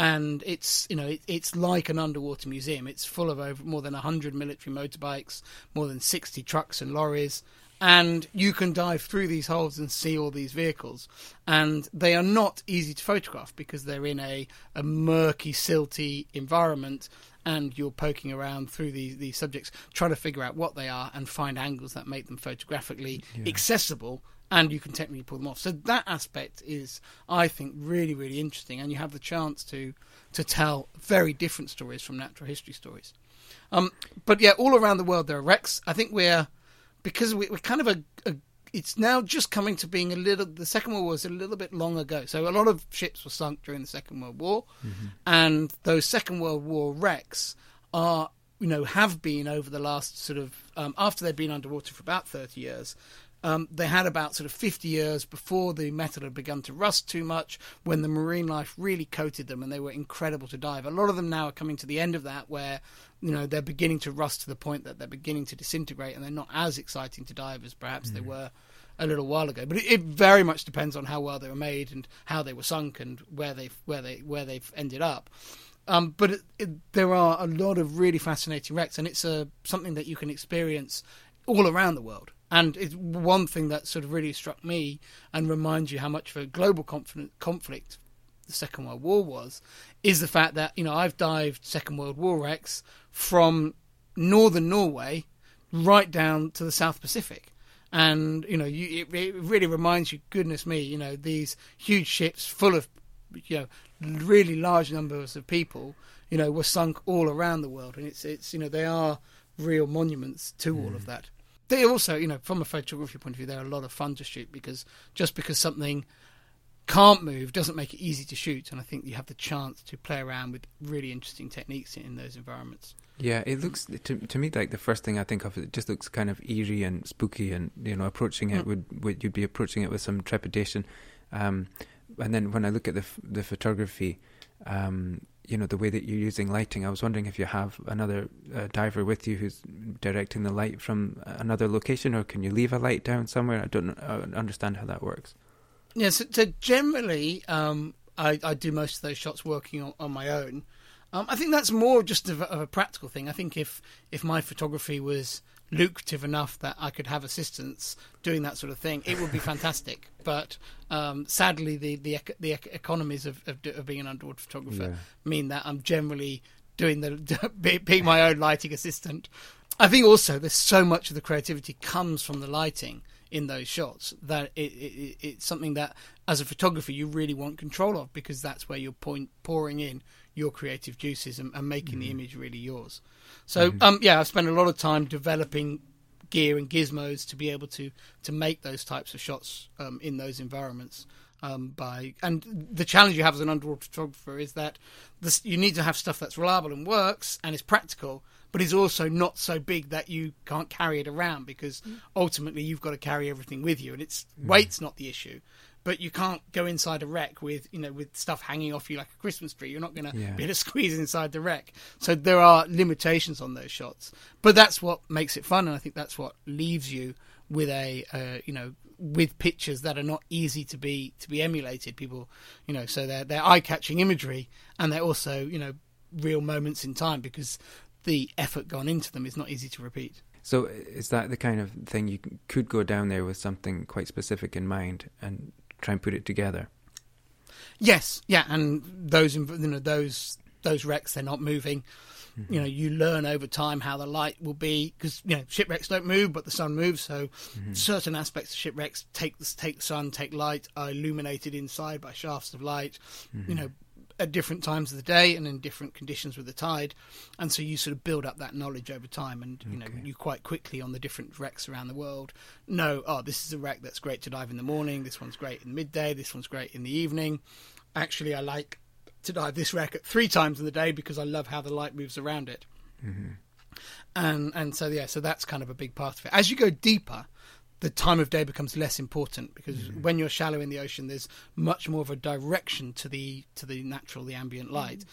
and it's you know it, it's like an underwater museum. It's full of over more than hundred military motorbikes, more than sixty trucks and lorries, and you can dive through these holes and see all these vehicles. And they are not easy to photograph because they're in a, a murky, silty environment, and you're poking around through these these subjects, trying to figure out what they are and find angles that make them photographically yeah. accessible and you can technically pull them off. So that aspect is, I think, really, really interesting, and you have the chance to to tell very different stories from natural history stories. Um, but yeah, all around the world there are wrecks. I think we're because we, are kind of a, a, It's now just coming to being a little. The Second World War was a little bit long ago, so a lot of ships were sunk during the Second World War, mm-hmm. and those Second World War wrecks are you know have been over the last sort of um, after they've been underwater for about 30 years um, they had about sort of 50 years before the metal had begun to rust too much, when the marine life really coated them and they were incredible to dive. A lot of them now are coming to the end of that, where you know they're beginning to rust to the point that they're beginning to disintegrate, and they're not as exciting to dive as perhaps mm. they were a little while ago. But it, it, very much depends on how well they were made and how they were sunk and where they where they where they've ended up. Um, but it, it, there are a lot of really fascinating wrecks, and it's a something that you can experience all around the world. And it's one thing that sort of really struck me and reminds you how much of a global conflict the Second World War was, is the fact that you know I've dived Second World War wrecks from northern Norway right down to the South Pacific. And you know, you, it, it really reminds you, goodness me, you know, these huge ships full of, you know, really large numbers of people, you know, were sunk all around the world, and it's it's you know they are real monuments to all of mm. that. They also, you know, from a photography point of view, they're a lot of fun to shoot because just because something can't move doesn't make it easy to shoot, and I think you have the chance to play around with really interesting techniques in those environments. Yeah, it looks to to me like the first thing I think of. It just looks kind of eerie and spooky, and you know, approaching it Mm. would, would you'd be approaching it with some trepidation. Um, and then when I look at the the photography, um, you know, the way that you're using lighting, I was wondering if you have another uh, diver with you who's directing the light from another location, or can you leave a light down somewhere? I don't uh, understand how that works. Yeah, so, so generally, um, I, I do most of those shots working on, on my own. Um, I think that's more just of a, of a practical thing. I think if if my photography was lucrative enough that I could have assistants doing that sort of thing, it would be [laughs] fantastic. But um, sadly, the the the economies of, of of being an underwater photographer Yeah. mean that I'm generally doing the [laughs] being my own lighting assistant. I think also there's so much of the creativity comes from the lighting in those shots that it, it, it's something that as a photographer you really want control of because that's where you're point, pouring in your creative juices and, and making the image really yours. So um, yeah, I've spent a lot of time developing gear and gizmos to be able to to make those types of shots um, in those environments. Um, by and the challenge you have as an underwater photographer is that this, you need to have stuff that's reliable and works and is practical, but is also not so big that you can't carry it around because ultimately you've got to carry everything with you, and it's weight's not the issue. But you can't go inside a wreck with you know with stuff hanging off you like a Christmas tree. You're not going to Yeah. be able to [laughs] squeeze inside the wreck. So there are limitations on those shots. But that's what makes it fun, and I think that's what leaves you with a uh, you know with pictures that are not easy to be to be emulated. People, you know, so they're they're eye catching imagery, and they're also you know real moments in time because the effort gone into them is not easy to repeat. So is that the kind of thing you could go down there with something quite specific in mind and try and put it together? Yes, yeah, and those you know those those wrecks they're not moving. Mm-hmm. You know, you learn over time how the light will be because you know shipwrecks don't move, but the sun moves. So mm-hmm. certain aspects of shipwrecks take the take the sun, take light, are illuminated inside by shafts of light. Mm-hmm. You know, at different times of the day and in different conditions with the tide, and so you sort of build up that knowledge over time, and you know you quite quickly on the different wrecks around the world know, oh, this is a wreck that's great to dive in the morning. This one's great in midday. This one's great in the evening. Actually, I like to dive this wreck at three times in the day because I love how the light moves around it. Mm-hmm. And and so yeah, so that's kind of a big part of it. As you go deeper, the time of day becomes less important because when you're shallow in the ocean, there's much more of a direction to the to the natural, the ambient light.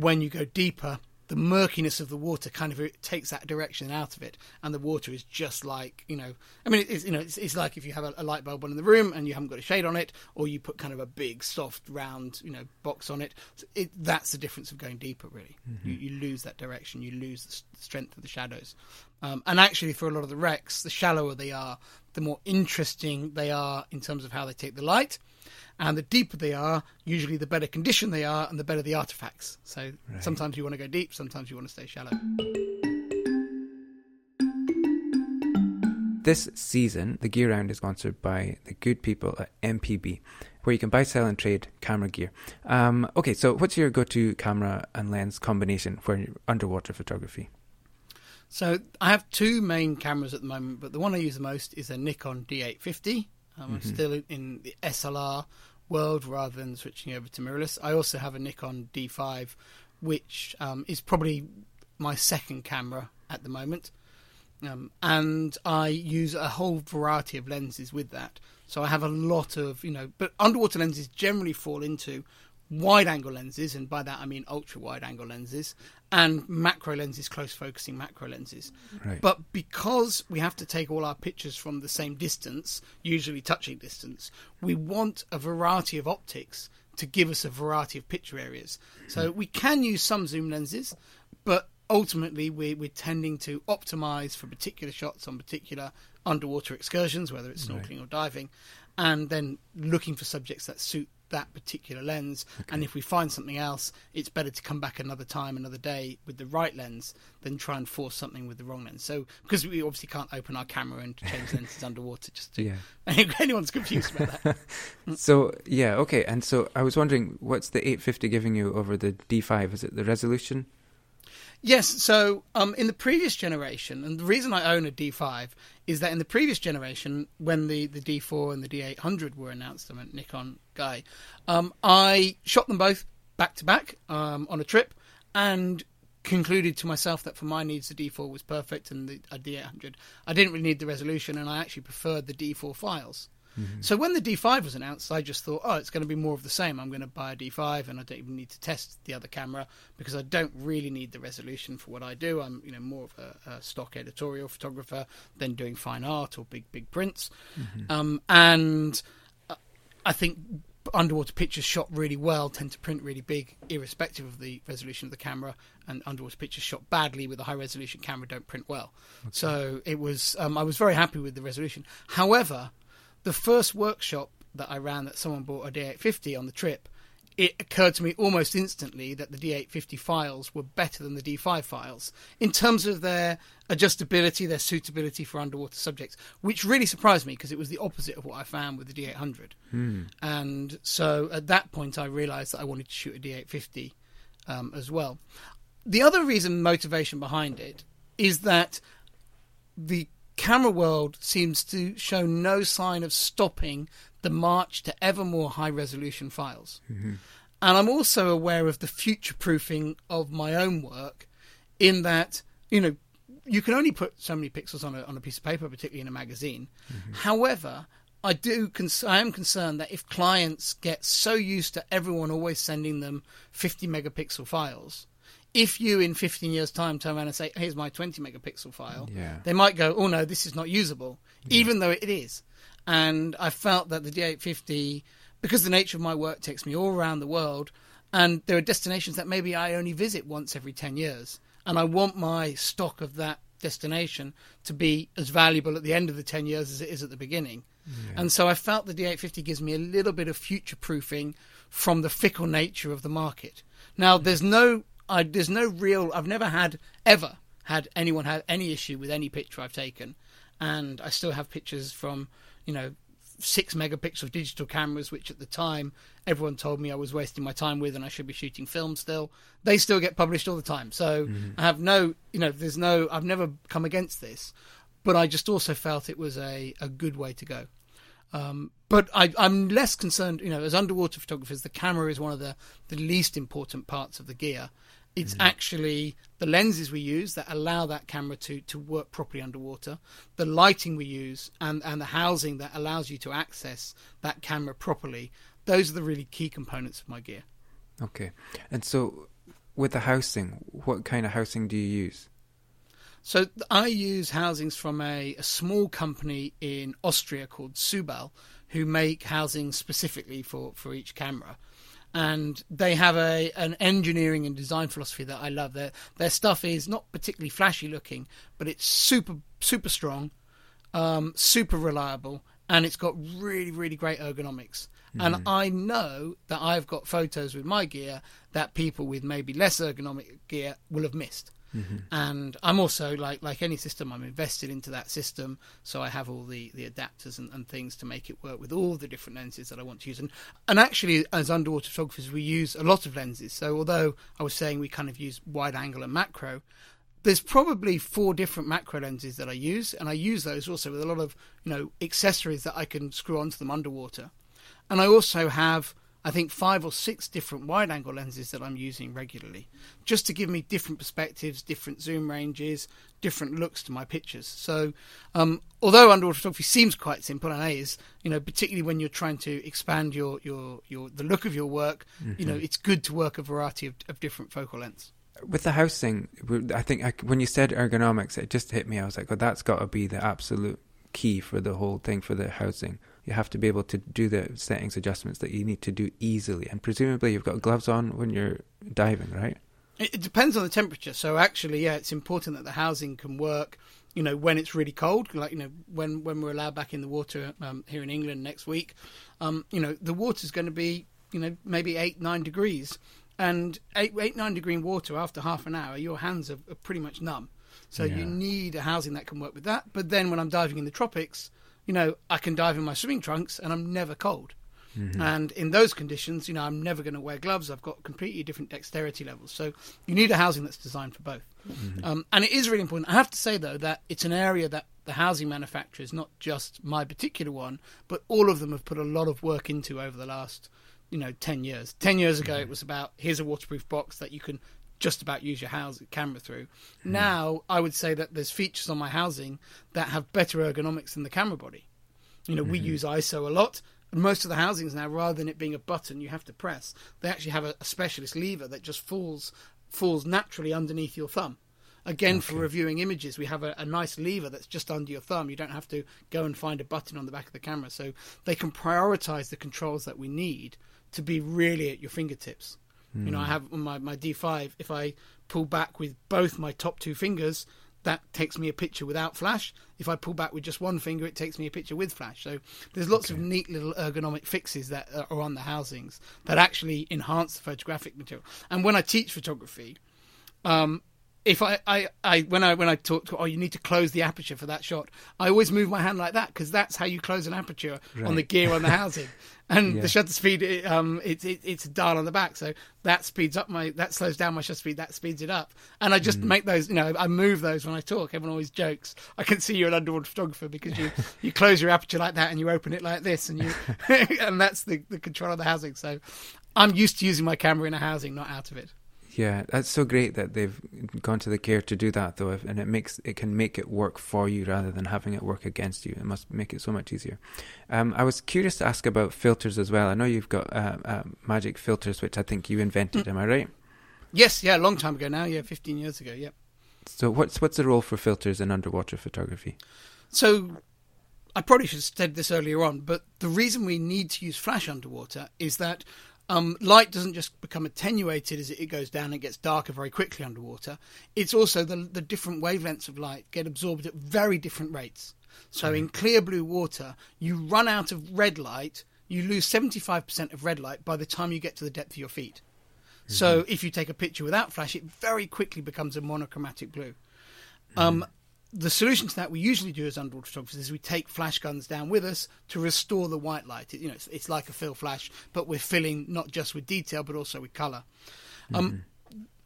When you go deeper, the murkiness of the water kind of takes that direction out of it, and the water is just like you know. I mean, it's you know, it's, it's like if you have a, a light bulb on in the room and you haven't got a shade on it, or you put kind of a big, soft, round, you know, box on it. So it that's the difference of going deeper. Really, you, you lose that direction, you lose the strength of the shadows. Um, and actually, for a lot of the wrecks, the shallower they are, the more interesting they are in terms of how they take the light. And the deeper they are, usually the better condition they are, and the better the artifacts. So Right. sometimes you want to go deep, sometimes you want to stay shallow. This season, the Gear Round is sponsored by the good people at MPB, where you can buy, sell, and trade camera gear. Um, okay, so what's your go-to camera and lens combination for underwater photography? So I have two main cameras at the moment, but the one I use the most is a Nikon D850. Um, I'm still in- in the SLR world rather than switching over to mirrorless. I also have a Nikon D5, which um, is probably my second camera at the moment. Um, and I use a whole variety of lenses with that. So I have a lot of, you know, but underwater lenses generally fall into wide angle lenses, and by that I mean ultra wide angle lenses, and macro lenses, close focusing macro lenses. Right. But because we have to take all our pictures from the same distance, usually touching distance, we want a variety of optics to give us a variety of picture areas. So hmm. we can use some zoom lenses, but ultimately we're, we're tending to optimize for particular shots on particular underwater excursions, whether it's Right. snorkeling or diving, and then looking for subjects that suit that particular lens. And if we find something else, it's better to come back another time, another day with the right lens than try and force something with the wrong lens. So because we obviously can't open our camera and change lenses [laughs] underwater, just to, Yeah. [laughs] anyone's confused about that. [laughs] So yeah, okay. And so I was wondering, what's the 850 giving you over the D5? Is it the resolution? Yes, so um, in the previous generation, and the reason I own a D5 is that in the previous generation, when the, the D4 and the D800 were announced, I'm a Nikon guy, um, I shot them both back to back um, on a trip and concluded to myself that for my needs, the D4 was perfect and the a D800, I didn't really need the resolution and I actually preferred the D4 files. So when the D5 was announced, I just thought, oh, it's going to be more of the same. I'm going to buy a D5, and I don't even need to test the other camera because I don't really need the resolution for what I do. I'm, you know, more of a, a stock editorial photographer than doing fine art or big, big prints. Um, and uh, I think underwater pictures shot really well tend to print really big, irrespective of the resolution of the camera. And underwater pictures shot badly with a high resolution camera don't print well. So it was, um, I was very happy with the resolution. However, the first workshop that I ran that someone bought a D850 on the trip, it occurred to me almost instantly that the D850 files were better than the D5 files in terms of their adjustability, their suitability for underwater subjects, which really surprised me because it was the opposite of what I found with the D800. And so at that point, I realized that I wanted to shoot a D850 um, as well. The other reason, motivation behind it, is that the camera world seems to show no sign of stopping the march to ever more high resolution files. Mm-hmm. And I'm also aware of the future proofing of my own work in that, you know, you can only put so many pixels on a, on a piece of paper, particularly in a magazine. Mm-hmm. However, I do. Cons- I am concerned that if clients get so used to everyone always sending them 50 megapixel files, if you in 15 years' time turn around and say, "Here's my 20 megapixel file," Yeah. they might go, "Oh no, this is not usable," even though it is. And I felt that the D850, because the nature of my work takes me all around the world, and there are destinations that maybe I only visit once every 10 years, and I want my stock of that destination to be as valuable at the end of the 10 years as it is at the beginning. And so I felt the D850 gives me a little bit of future proofing from the fickle nature of the market. Now, there's no, I, there's no real, I've never had, ever had anyone had any issue with any picture I've taken. And I still have pictures from, you know, six megapixel digital cameras, which at the time everyone told me I was wasting my time with and I should be shooting film still. They still get published all the time. So I have no, you know, there's no, I've never come against this, but I just also felt it was a, a good way to go. Um, but I, I'm less concerned, you know, as underwater photographers, the camera is one of the, the least important parts of the gear. It's mm-hmm. actually the lenses we use that allow that camera to, to work properly underwater, the lighting we use, and, and the housing that allows you to access that camera properly. Those are the really key components of my gear. Okay. And so with the housing, what kind of housing do you use? So I use housings from a, a small company in Austria called Subal, who make housings specifically for, for each camera. And they have a an engineering and design philosophy that I love. Their their stuff is not particularly flashy looking, but it's super super strong, um, super reliable, and it's got really really great ergonomics. And I know that I've got photos with my gear that people with maybe less ergonomic gear will have missed. Mm-hmm. And I'm also like like any system, I'm invested into that system, so I have all the, the adapters and, and things to make it work with all the different lenses that I want to use. And and actually, as underwater photographers, we use a lot of lenses. So although I was saying we kind of use wide angle and macro, there's probably four different macro lenses that I use, and I use those also with a lot of you know accessories that I can screw onto them underwater. And I also have, I think, five or six different wide angle lenses that I'm using regularly, just to give me different perspectives, different zoom ranges, different looks to my pictures. So, um, although underwater photography seems quite simple and is, you know, particularly when you're trying to expand your your your the look of your work, you know, it's good to work a variety of, of different focal lengths. With the housing, I think I, when you said ergonomics, it just hit me. I was like, "Oh, that's got to be the absolute key for the whole thing for the housing." You have to be able to do the settings adjustments that you need to do easily, and presumably you've got gloves on when you're diving, right? It, depends on the temperature. So actually, yeah, it's important that the housing can work. You know, when it's really cold, like you know, when when we're allowed back in the water um, here in England next week, um, you know, the water's going to be you know, maybe eight, nine degrees. And eight, eight nine degree water after half an hour, your hands are, are pretty much numb. So Yeah. you need a housing that can work with that. But then when I'm diving in the tropics, you know, I can dive in my swimming trunks and I'm never cold. Mm-hmm. And in those conditions, you know, I'm never going to wear gloves. I've got completely different dexterity levels. So you need a housing that's designed for both. Mm-hmm. Um, and it is really important. I have to say, though, that it's an area that the housing manufacturers, not just my particular one, but all of them have put a lot of work into over the last, you know, 10 years. 10 years ago, mm-hmm. it was about here's a waterproof box that you can just about use your house camera through. Hmm. Now, I would say that there's features on my housing that have better ergonomics than the camera body. You know, we hmm. use ISO a lot. And most of the housings now, rather than it being a button you have to press, they actually have a, a specialist lever that just falls falls naturally underneath your thumb. Again, for reviewing images, we have a, a nice lever that's just under your thumb. You don't have to go and find a button on the back of the camera. So they can prioritize the controls that we need to be really at your fingertips. You know, I have on my, my D5, if I pull back with both my top two fingers, that takes me a picture without flash. If I pull back with just one finger, it takes me a picture with flash. So there's lots of neat little ergonomic fixes that are on the housings that actually enhance the photographic material. And when I teach photography, um, if I, I, I when I when I talk to oh you need to close the aperture for that shot, I always move my hand like that because that's how you close an aperture on the gear on the [laughs] housing. And Yeah. the shutter speed, it, um, it's it, it's a dial on the back, so that speeds up my that slows down my shutter speed, that speeds it up. And I just make those, you know, I move those when I talk. Everyone always jokes. I can see you're an underwater photographer because you [laughs] you close your aperture like that and you open it like this, and you [laughs] and that's the the control of the housing. So I'm used to using my camera in a housing, not out of it. Yeah, that's so great that they've gone to the care to do that, though, and it makes it can make it work for you rather than having it work against you. It must make it so much easier. Um, I was curious to ask about filters as well. I know you've got uh, uh, magic filters, which I think you invented. Am I right? Yes, yeah, a long time ago now. Yeah, 15 years ago. Yeah. So, what's what's the role for filters in underwater photography? So I probably should have said this earlier on, but the reason we need to use flash underwater is that um, light doesn't just become attenuated as it goes down and gets darker very quickly underwater. It's also the, the different wavelengths of light get absorbed at very different rates. So in clear blue water, you run out of red light, you lose 75% of red light by the time you get to the depth of your feet. So if you take a picture without flash, it very quickly becomes a monochromatic blue. Um, the solution to that we usually do as underwater photographers is we take flash guns down with us to restore the white light. It, you know, it's, it's like a fill flash, but we're filling not just with detail but also with color. Um,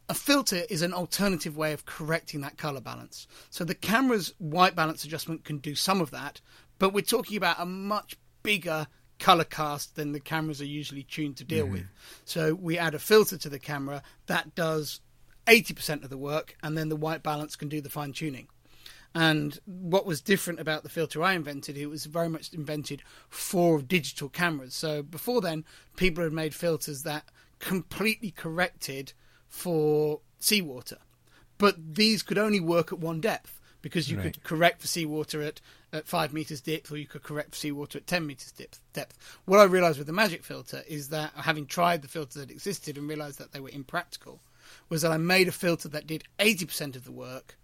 a filter is an alternative way of correcting that color balance. So the camera's white balance adjustment can do some of that, but we're talking about a much bigger color cast than the cameras are usually tuned to deal with. So we add a filter to the camera that does 80% of the work, and then the white balance can do the fine tuning. And what was different about the filter I invented, it was very much invented for digital cameras. So before then, people had made filters that completely corrected for seawater. But these could only work at one depth because you Right. could correct for seawater at, at five meters depth or you could correct for seawater at 10 meters depth. depth. What I realized with the Magic filter is that having tried the filters that existed and realized that they were impractical, was that I made a filter that did 80% of the work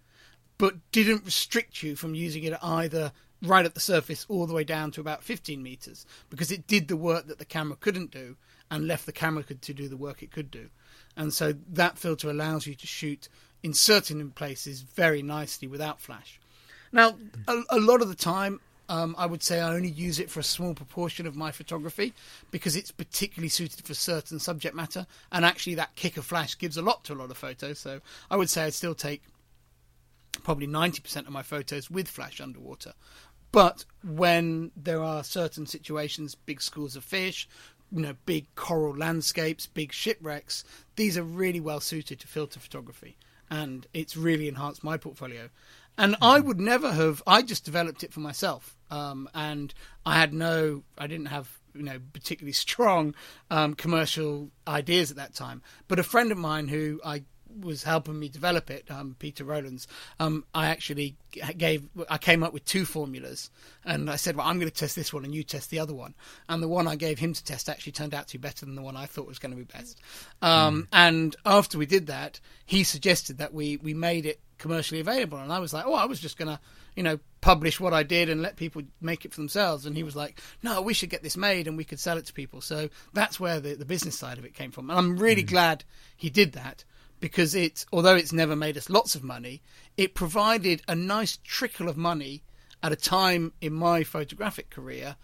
but didn't restrict you from using it either right at the surface all the way down to about 15 meters because it did the work that the camera couldn't do and left the camera to do the work it could do. And so that filter allows you to shoot in certain places very nicely without flash. Now, a, a lot of the time, um, I would say I only use it for a small proportion of my photography because it's particularly suited for certain subject matter. And actually, that kick of flash gives a lot to a lot of photos. So I would say I'd still take probably 90% of my photos with flash underwater. But when there are certain situations, big schools of fish, you know, big coral landscapes, big shipwrecks, these are really well suited to filter photography. And it's really enhanced my portfolio. And I would never have, I just developed it for myself. Um, and I had no, I didn't have, you know, particularly [laughs] strong um, commercial ideas at that time. But a friend of mine who I was helping me develop it, um, Peter Rowlands, um, I actually gave, I came up with two formulas, and I said, "Well, I'm going to test this one, and you test the other one." And the one I gave him to test actually turned out to be better than the one I thought was going to be best. Um, And after we did that, he suggested that we we made it commercially available. And I was like, oh, I was just gonna, you know, publish what I did and let people make it for themselves. And he was like, no, we should get this made and we could sell it to people. So that's where the, the business side of it came from. And I'm really mm. glad he did that because it, although it's never made us lots of money, it provided a nice trickle of money at a time in my photographic career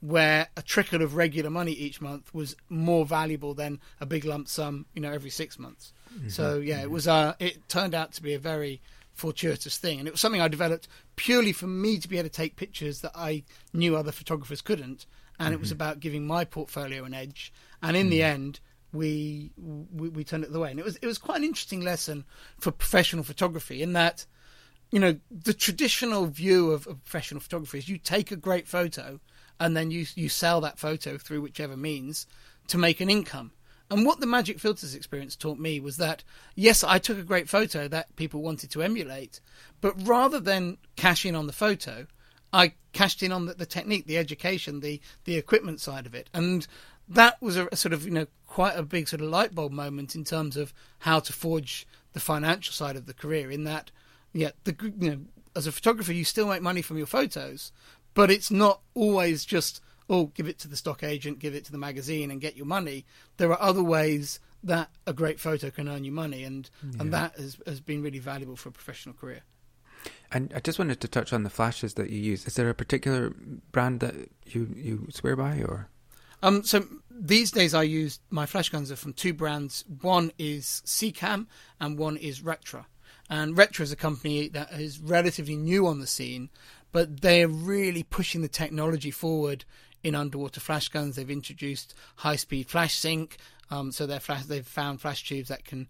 where a trickle of regular money each month was more valuable than a big lump sum, you know, every six months. Mm-hmm. So yeah, it was. Uh, it turned out to be a very fortuitous thing, and it was something I developed purely for me to be able to take pictures that I knew other photographers couldn't, and mm-hmm. it was mm-hmm. about giving my portfolio an edge. And in mm-hmm. the end, we, we we turned it the way, and it was it was quite an interesting lesson for professional photography in that. You know, the traditional view of, of professional photography is you take a great photo and then you you sell that photo through whichever means to make an income. And what the Magic Filters experience taught me was that yes, I took a great photo that people wanted to emulate, but rather than cash in on the photo, I cashed in on the, the technique, the education, the the equipment side of it, and that was a, sort of you know quite a big sort of light bulb moment in terms of how to forge the financial side of the career. In that, yeah, the you know as a photographer, you still make money from your photos, but it's not always just oh give it to the stock agent give it to the magazine and get your money there are other ways that a great photo can earn you money and yeah. and that has, has been really valuable for a professional career and I just wanted to touch on the flashes that you use. Is there a particular brand that you, you swear by, or? Um, so these days I use my flash guns are from two brands. One is Seacam and one is Retra. And Retra is a company that is relatively new on the scene, but they're really pushing the technology forward in underwater flash guns. They've introduced high speed flash sync. Um, so flash, they've found flash tubes that can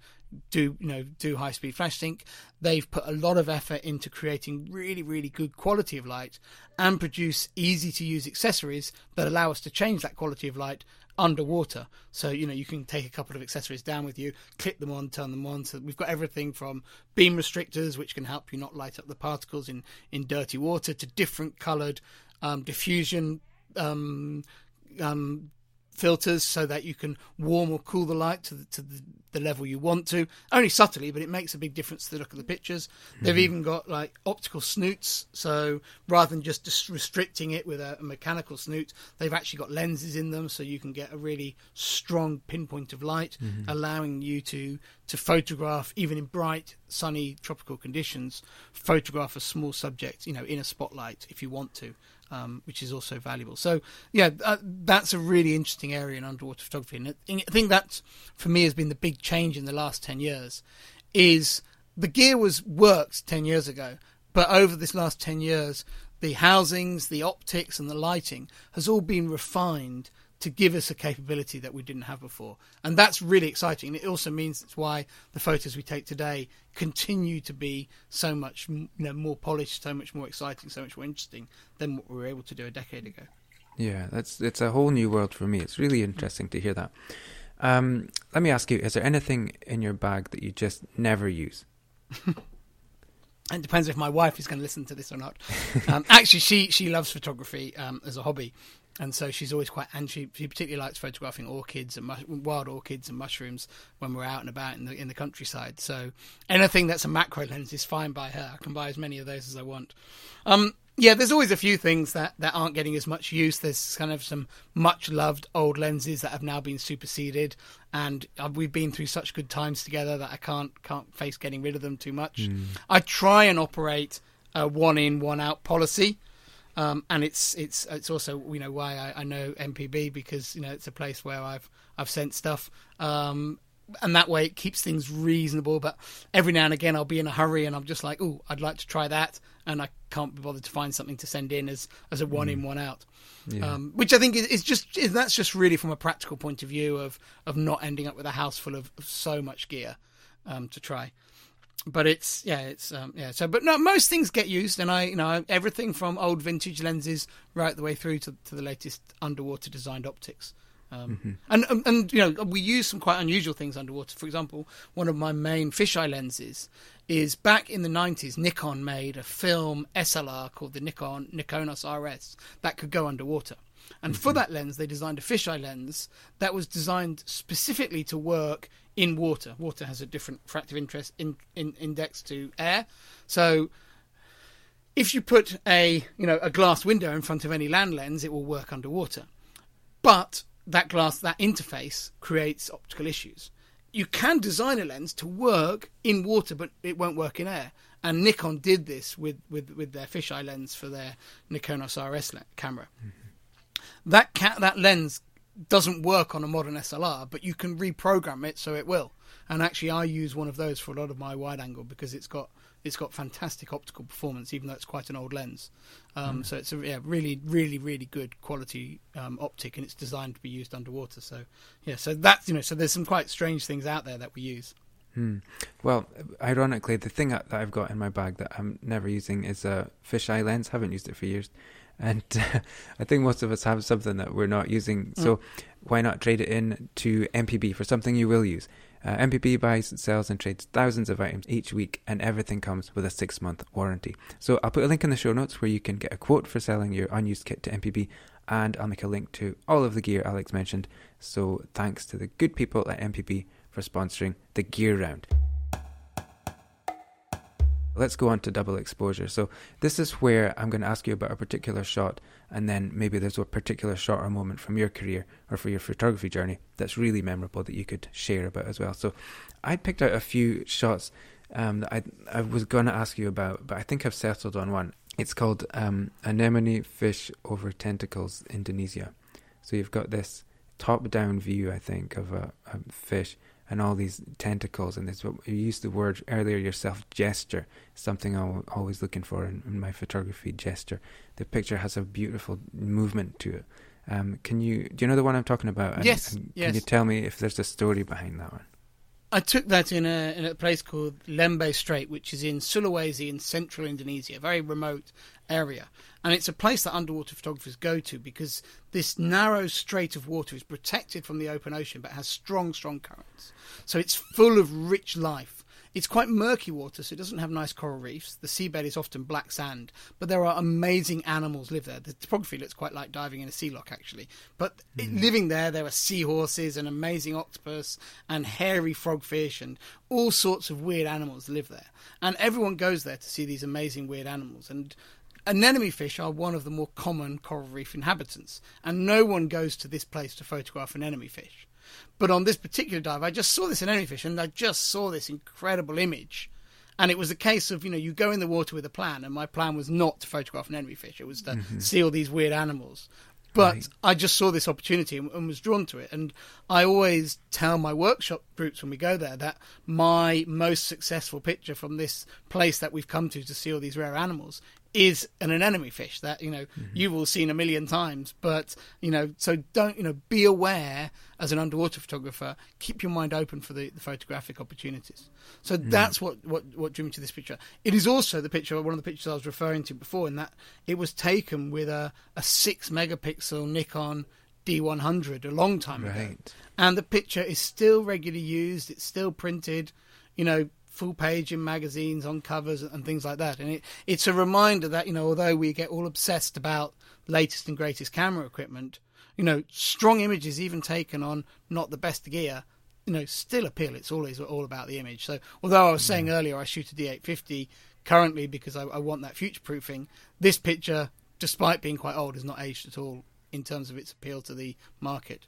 do you know do high speed flash sync. They've put a lot of effort into creating really really good quality of light and produce easy to use accessories that allow us to change that quality of light underwater. So, you know, you can take a couple of accessories down with you, clip them on, turn them on. So we've got everything from beam restrictors, which can help you not light up the particles in, in dirty water, to different coloured um, diffusion um, um, filters so that you can warm or cool the light to the, to the, the, level you want to. Only subtly, but it makes a big difference to the look of the pictures. Mm-hmm. They've even got like optical snoots, so rather than just restricting it with a, a, mechanical snoot, they've actually got lenses in them, so you can get a really strong pinpoint of light, mm-hmm. allowing you to to photograph even in bright, sunny, tropical conditions. Photograph a small subject, you know, in a spotlight if you want to um, which is also valuable. So yeah, uh, that's a really interesting area in underwater photography, and I think that for me has been the big change in the last ten years. Is the gear was worked ten years ago, but over this last ten years, the housings, the optics, and the lighting has all been refined to give us a capability that we didn't have before. And that's really exciting. And it also means it's why the photos we take today continue to be so much you know, more polished, so much more exciting, so much more interesting than what we were able to do a decade ago. Yeah, that's it's a whole new world for me. It's really interesting to hear that. Um, let me ask you: Is there anything in your bag that you just never use? [laughs] it depends if my wife is going to listen to this or not. [laughs] Um, actually, she she loves photography um, as a hobby, and so she's always quite and she, she particularly likes photographing orchids and wild orchids and mushrooms when we're out and about in the in the countryside. So anything that's a macro lens is fine by her. I can buy as many of those as i want. Um, yeah there's always a few things that that aren't getting as much use. There's kind of some much loved old lenses that have now been superseded. And uh, we've been through such good times together that i can't can't face getting rid of them too much. Mm. i try and operate a one in one out policy um, and it's it's it's also you know why I, I, know MPB because you know it's a place where I've I've sent stuff, um, and that way it keeps things reasonable. But every now and again I'll be in a hurry and I'm just like, oh, I'd like to try that, and I can't be bothered to find something to send in as as a one in mm. one out. Yeah. Um, which I think is, is just is, that's just really from a practical point of view of of not ending up with a house full of, of so much gear um, to try but it's yeah, it's um, yeah. So, but no, most things get used, and I, you know, everything from old vintage lenses right the way through to, to the latest underwater designed optics. Um, mm-hmm. and, and, and you know we use some quite unusual things underwater. For example, one of my main fisheye lenses is back in the 90s. Nikon made a film SLR called the Nikon Nikonos RS that could go underwater. And mm-hmm. for that lens, they designed a fisheye lens that was designed specifically to work in water. Water has a different fractive interest in, in, index to air, so if you put a you know a glass window in front of any land lens, it will work underwater. But that glass, that interface creates optical issues. You can design a lens to work in water, but it won't work in air. And Nikon did this with, with, with their fisheye lens for their Nikonos RS camera. Mm-hmm. That ca- that lens doesn't work on a modern SLR, but you can reprogram it so it will. And actually, I use one of those for a lot of my wide angle because it's got it's got fantastic optical performance, even though it's quite an old lens. Um, mm. So it's a yeah, really, really, really good quality um, optic, and it's designed to be used underwater. So yeah, so that's you know, so there's some quite strange things out there that we use. Hmm. Well, ironically, the thing that I've got in my bag that I'm never using is a fisheye lens. Haven't used it for years, and [laughs] I think most of us have something that we're not using. Mm. So why not trade it in to MPB for something you will use? Uh, MPB buys, sells, and trades thousands of items each week, and everything comes with a six month warranty. So I'll put a link in the show notes where you can get a quote for selling your unused kit to MPB, and I'll make a link to all of the gear Alex mentioned. So thanks to the good people at MPB for sponsoring the Gear Round. Let's go on to double exposure. So, this is where I'm going to ask you about a particular shot, and then maybe there's a particular shot or moment from your career or for your photography journey that's really memorable that you could share about as well. So, I picked out a few shots um, that I, I was going to ask you about, but I think I've settled on one. It's called um, Anemone Fish Over Tentacles, Indonesia. So, you've got this top down view, I think, of a, a fish and all these tentacles and this what you used the word earlier yourself gesture something i'm always looking for in, in, my photography gesture. The picture has a beautiful movement to it. Um, can you do you know the one i'm talking about? And, yes, and yes can you tell me if there's a story behind that one I took that in a in a place called Lembeh Strait, which is in Sulawesi in central Indonesia, a very remote area. And it's a place that underwater photographers go to because this narrow strait of water is protected from the open ocean but has strong, strong currents. So it's full of rich life. It's quite murky water, so it doesn't have nice coral reefs. The seabed is often black sand, but there are amazing animals live there. The topography looks quite like diving in a sea loch, actually. But mm. living there, there are seahorses and amazing octopus and hairy frogfish and all sorts of weird animals live there. And everyone goes there to see these amazing weird animals. And anemone fish are one of the more common coral reef inhabitants, and no one goes to this place to photograph an anemone fish. But on this particular dive, I just saw this anemone fish and I just saw this incredible image. And it was a case of, you know, you go in the water with a plan, and my plan was not to photograph an anemone fish, it was to mm-hmm. see all these weird animals. But right. I just saw this opportunity and, and, was drawn to it. And I always tell my workshop groups when we go there that my most successful picture from this place that we've come to to see all these rare animals is an anemone fish that you know mm-hmm. you've all seen a million times but you know so don't you know be aware as an underwater photographer keep your mind open for the, the photographic opportunities so mm. that's what, what what drew me to this picture it is also the picture one of the pictures i was referring to before in that it was taken with a, a six megapixel nikon d100 a long time right. ago and the picture is still regularly used it's still printed you know full page in magazines on covers and things like that. And it, it's a reminder that, you know, although we get all obsessed about latest and greatest camera equipment, you know, strong images even taken on not the best gear, you know, still appeal. It's always all about the image. So although I was saying mm. earlier I shoot a D850 currently because I, I want that future proofing, this picture, despite being quite old, is not aged at all in terms of its appeal to the market.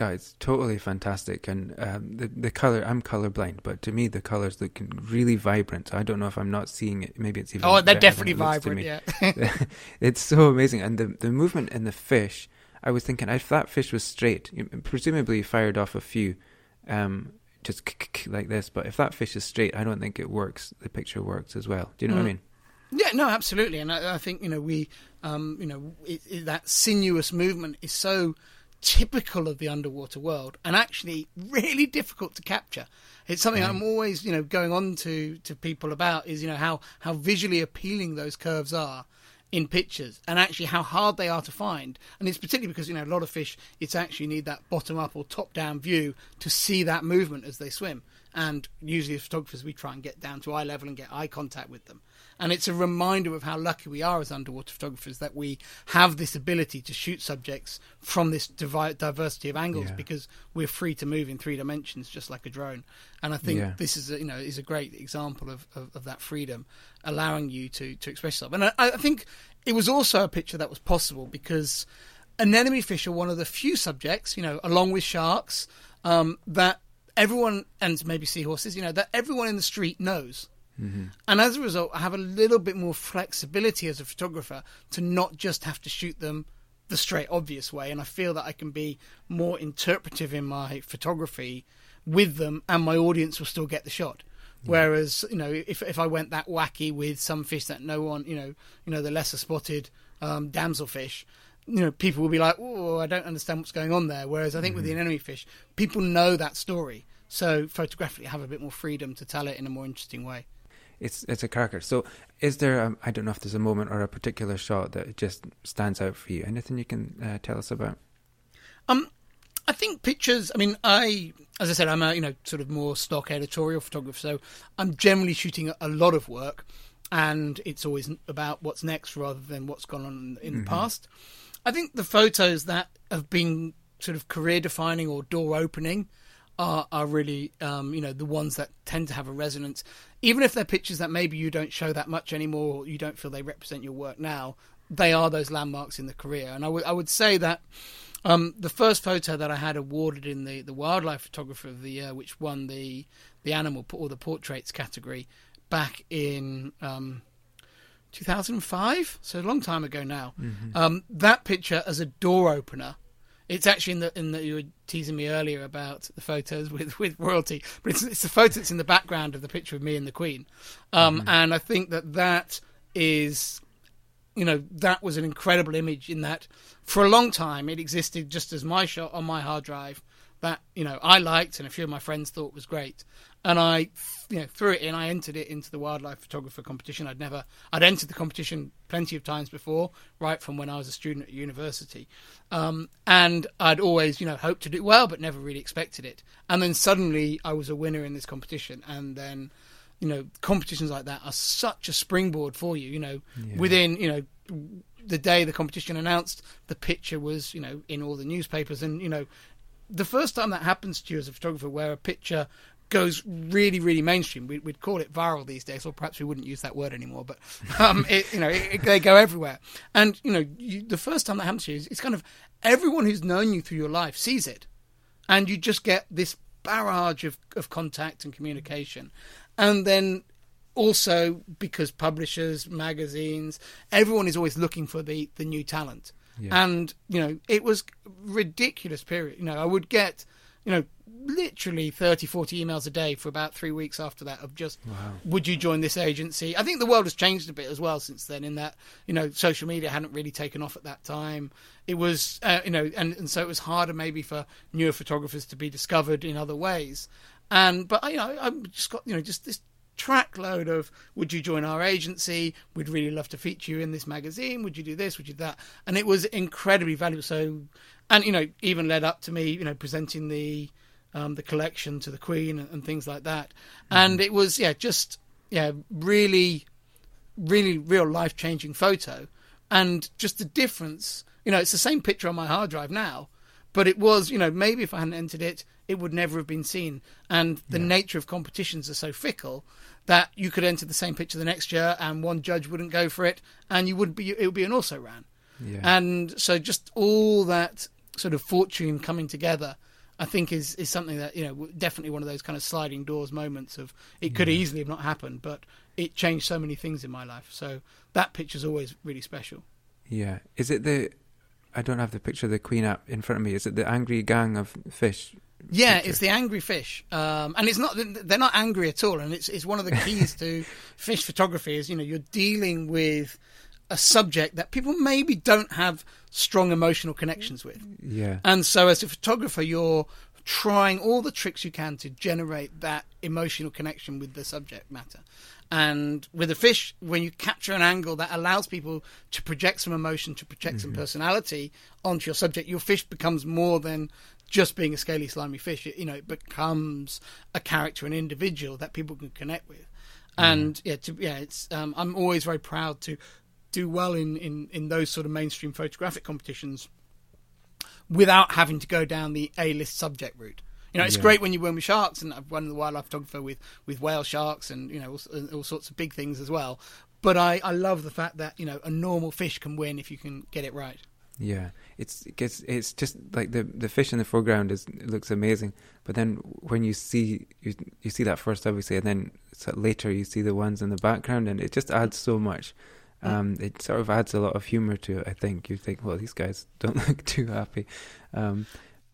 Yeah, it's totally fantastic, and um, the the color. I'm colorblind, but to me the colors look really vibrant. I don't know if I'm not seeing it. Maybe it's even. Oh, they're definitely vibrant. Yeah, [laughs] [laughs] it's so amazing, and the the movement in the fish. I was thinking if that fish was straight, presumably you fired off a few, um, just like this. But if that fish is straight, I don't think it works. The picture works as well. Do you know mm. what I mm. mean? Yeah, no, absolutely, and I, I think you know we, um, you know, it, it, that sinuous movement is so typical of the underwater world and actually really difficult to capture. It's something I'm always, you know, going on to to people about is, you know, how how visually appealing those curves are in pictures and actually how hard they are to find. And it's particularly because, you know, a lot of fish it's actually need that bottom up or top down view to see that movement as they swim. And usually as photographers we try and get down to eye level and get eye contact with them. And it's a reminder of how lucky we are as underwater photographers that we have this ability to shoot subjects from this diversity of angles Yeah. because we're free to move in three dimensions just like a drone. And I think Yeah. this is a, you know is a great example of, of, of that freedom, allowing you to to express yourself. And I, I think it was also a picture that was possible because anemone fish are one of the few subjects, you know, along with sharks, um, that everyone and maybe seahorses, you know, that everyone in the street knows. And as a result, I have a little bit more flexibility as a photographer to not just have to shoot them the straight obvious way. And I feel that I can be more interpretive in my photography with them, and my audience will still get the shot. Whereas, you know, if if I went that wacky with some fish that no one, you know, you know, the lesser spotted um, damselfish, you know, people will be like, "Oh, I don't understand what's going on there." Whereas I think with the anemone fish, people know that story, so photographically I have a bit more freedom to tell it in a more interesting way. It's it's a cracker. So, is there? Um, I don't know if there's a moment or a particular shot that just stands out for you. Anything you can uh, tell us about? Um, I think pictures. I mean, I, as I said, I'm a you know sort of more stock editorial photographer, so I'm generally shooting a lot of work, and it's always about what's next rather than what's gone on in the past. I think the photos that have been sort of career defining or door opening are are really um, you know the ones that tend to have a resonance, even if they're pictures that maybe you don't show that much anymore, or you don't feel they represent your work now. They are those landmarks in the career, and I would I would say that um, the first photo that I had awarded in the, the wildlife photographer of the year, which won the the animal or the portraits category back in um, 2005, so a long time ago now. Um, that picture as a door opener. It's actually in the in the you were teasing me earlier about the photos [laughs] with, with royalty, but it's it's the photo that's in the background of the picture of me and the Queen, um, and I think that that is you know that was an incredible image in that for a long time it existed just as my shot on my hard drive that you know I liked and a few of my friends thought was great and I you know threw it in. I entered it into the wildlife photographer competition. I'd never I'd entered the competition plenty of times before right from when I was a student at university. Um, and I'd always you know hoped to do well but never really expected it. And then suddenly I was a winner in this competition. And then you know competitions like that are such a springboard for you you know within you know the day the competition announced the picture was you know in all the newspapers. And you know the first time that happens to you as a photographer where a picture goes really really mainstream. We, we'd call it viral these days or perhaps we wouldn't use that word anymore but um [laughs] it, you know it, it- they go everywhere. And you know you, the first time that happens to you is it's kind of everyone who's known you through your life sees it. And you just get this barrage of, of contact and communication. And then also because publishers magazines everyone is always looking for the the new talent. Yeah. and you know it was ridiculous period. You know i would get you know literally 30 40 emails a day for about three weeks after that of just wow. would you join this agency? I think the world has changed a bit as well since then in that you know social media hadn't really taken off at that time. It was uh, you know and, and so it was harder maybe for newer photographers to be discovered in other ways. And but you know I've just got you know just this trackload of would you join our agency? We'd really love to feature you in this magazine. Would you do this? Would you do that? And it was incredibly valuable. So and you know even led up to me you know presenting the um, the collection to the queen and, and things like that. And it was yeah just yeah really really real life changing photo. And just the difference you know it's the same picture on my hard drive now but it was you know maybe if i hadn't entered it it would never have been seen. And the nature of competitions are so fickle that you could enter the same picture the next year and one judge wouldn't go for it and you would be it would be an also ran Yeah. and so just all that sort of fortune coming together i think is is something that you know definitely one of those kind of sliding doors moments of it could easily have not happened but it changed so many things in my life so that picture's always really special Yeah. Is it the? I don't have the picture of the queen app in front of me. Is it the angry gang of fish? Yeah, picture? it's the angry fish, um, and it's not. They're not angry at all, and it's it's one of the keys to [laughs] fish photography. Is you know you're dealing with a subject that people maybe don't have strong emotional connections with, Yeah. and so as a photographer, you're trying all the tricks you can to generate that emotional connection with the subject matter. And with a fish, when you capture an angle that allows people to project some emotion, to project some personality onto your subject, your fish becomes more than just being a scaly, slimy fish. It, you know, it becomes a character, an individual that people can connect with. And yeah, to, yeah, it's um, I'm always very proud to do well in, in, in those sort of mainstream photographic competitions without having to go down the A list subject route. You know, it's Yeah. great when you win with sharks, and I've won the wildlife photographer with, with whale sharks and, you know, all, all sorts of big things as well. But I, I love the fact that, you know, a normal fish can win if you can get it right. Yeah, it's it's it's just like the the fish in the foreground is it looks amazing, but then when you see you you see that first obviously, and then later you see the ones in the background, and it just adds so much. Um, it sort of adds a lot of humor to it. I think you think, well, these guys don't [laughs] look too happy. Um,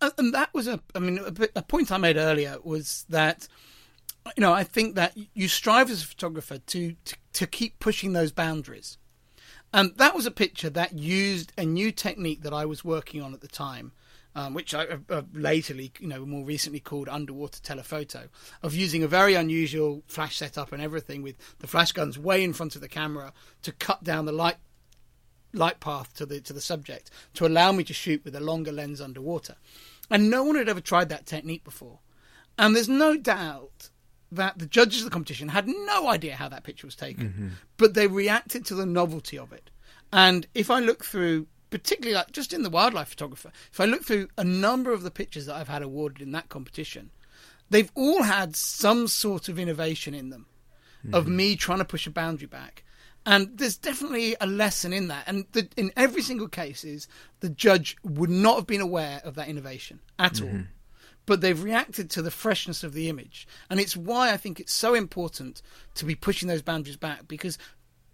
And- and that was a i mean a, a point i made earlier was that you know i think that you strive as a photographer to to, to keep pushing those boundaries and that was a picture that used a new technique that i was working on at the time um, which I uh, uh, you know, more recently called underwater telephoto, of using a very unusual flash setup and everything with the flash guns way in front of the camera to cut down the light light path to the to the subject to allow me to shoot with a longer lens underwater. And no one had ever tried that technique before. And there's no doubt that the judges of the competition had no idea how that picture was taken, mm-hmm. but they reacted to the novelty of it. And if I look through, particularly like just in the wildlife photographer, if I look through a number of the pictures that I've had awarded in that competition, they've all had some sort of innovation in them of mm-hmm. me trying to push a boundary back. And there's definitely a lesson in that. And the, in every single case, is the judge would not have been aware of that innovation at all. But they've reacted to the freshness of the image. And it's why I think it's so important to be pushing those boundaries back because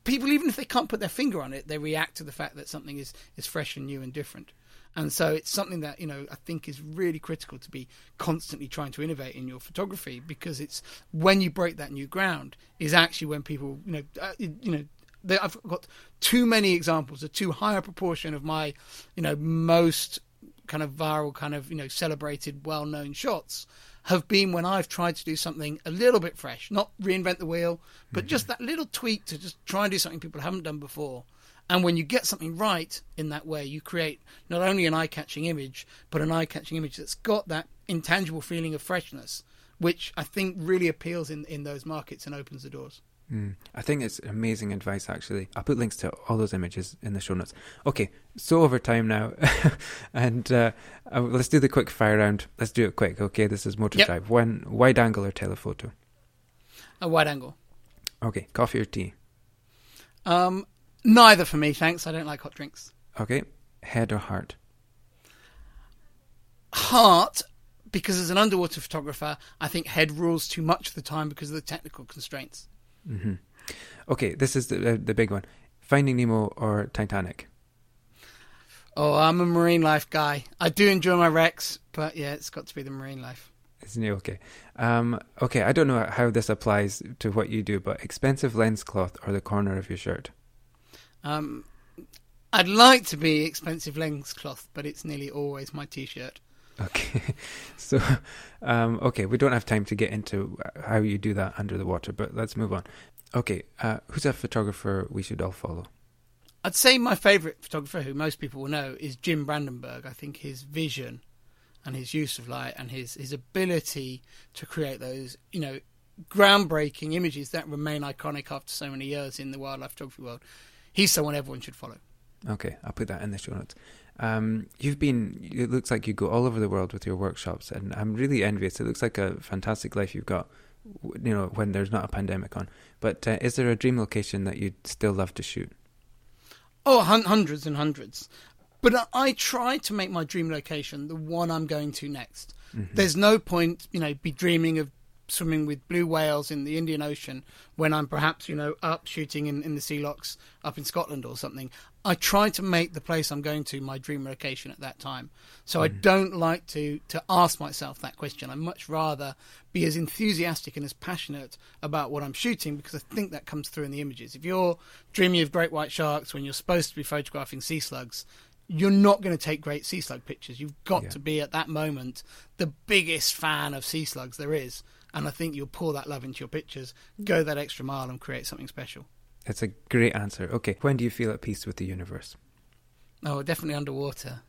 people, even if they can't put their finger on it, they react to the fact that something is, is fresh and new and different. And so it's something that, you know, I think is really critical to be constantly trying to innovate in your photography because it's when you break that new ground is actually when people, you know, uh, you know, I've got too many examples, a too high a proportion of my, you know, most kind of viral, kind of, you know, celebrated, well known shots have been when I've tried to do something a little bit fresh, not reinvent the wheel, but just mm-hmm. that little tweak to just try and do something people haven't done before. And when you get something right in that way, you create not only an eye catching image, but an eye catching image that's got that intangible feeling of freshness, which I think really appeals in, in those markets and opens the doors. Mm. I think it's amazing advice, actually. I'll put links to all those images in the show notes. Okay, so over time now, [laughs] and uh, uh, let's do the quick fire round. Let's do it quick. Okay, this is Motor Yep. Drive. One wide angle or telephoto. A wide angle. Okay, coffee or tea. Um, neither for me, thanks. I don't like hot drinks. Okay, head or heart. Heart, because as an underwater photographer, I think head rules too much of the time because of the technical constraints. Hmm Okay, this is the the, the big one. Finding Nemo or Titanic. Oh, I'm a marine life guy. I do enjoy my wrecks, but yeah, it's got to be the marine life. Isn't it okay? Um, okay, I don't know how this applies to what you do, but expensive lens cloth or the corner of your shirt. Um, I'd like to be expensive lens cloth, but it's nearly always my t-shirt. Okay, [laughs] so um, okay, we don't have time to get into how you do that under the water, but let's move on. Okay, uh, who's a photographer we should all follow? I'd say my favourite photographer, who most people will know, is Jim Brandenburg. I think his vision and his use of light and his, his ability to create those, you know, groundbreaking images that remain iconic after so many years in the wildlife photography world. He's someone everyone should follow. Okay, I'll put that in the show notes. Um, you've been. It looks like you go all over the world with your workshops, and I'm really envious. It looks like a fantastic life you've got. You know, when there's not a pandemic on. But uh, is there a dream location that you'd still love to shoot? Oh, hun- hundreds and hundreds. But I, try to make my dream location the one I'm going to next. There's no point, you know, be dreaming of swimming with blue whales in the Indian Ocean when I'm perhaps, you know, up shooting in, in the sea lochs up in Scotland or something. I try to make the place I'm going to my dream location at that time. So I hmm. don't like to, to ask myself that question. I much rather be as enthusiastic and as passionate about what I'm shooting because I think that comes through in the images. If you're dreaming of great white sharks when you're supposed to be photographing sea slugs, you're not going to take great sea slug pictures. You've got Yeah. to be at that moment the biggest fan of sea slugs there is. And I think you'll pour that love into your pictures, go that extra mile, and create something special. It's a great answer. Okay, when do you feel at peace with the universe? Oh, definitely underwater.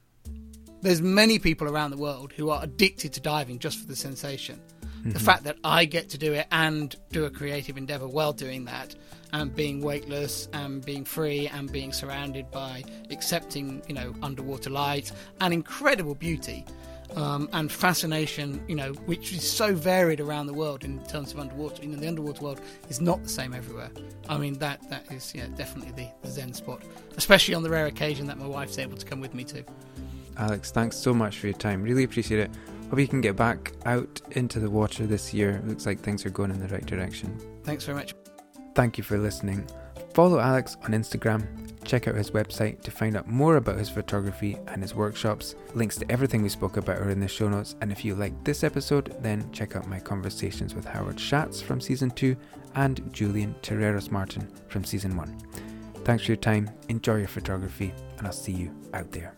There's many people around the world who are addicted to diving just for the sensation. The mm-hmm. fact that I get to do it and do a creative endeavor while doing that, and being weightless, and being free, and being surrounded by accepting, you know, underwater light and incredible beauty. Um, and fascination, you know, which is so varied around the world in terms of underwater. You know, the underwater world is not the same everywhere. I mean, that that is yeah, definitely the, the zen spot, especially on the rare occasion that my wife's able to come with me to. Alex, thanks so much for your time. Really appreciate it. Hope you can get back out into the water this year. Looks like things are going in the right direction. Thanks very much. Thank you for listening. Follow Alex on Instagram. Check out his website to find out more about his photography and his workshops. Links to everything we spoke about are in the show notes. And if you liked this episode, then check out my conversations with Howard Schatz from season 2 and Julian Terreros Martin from season 1. Thanks for your time, enjoy your photography, and I'll see you out there.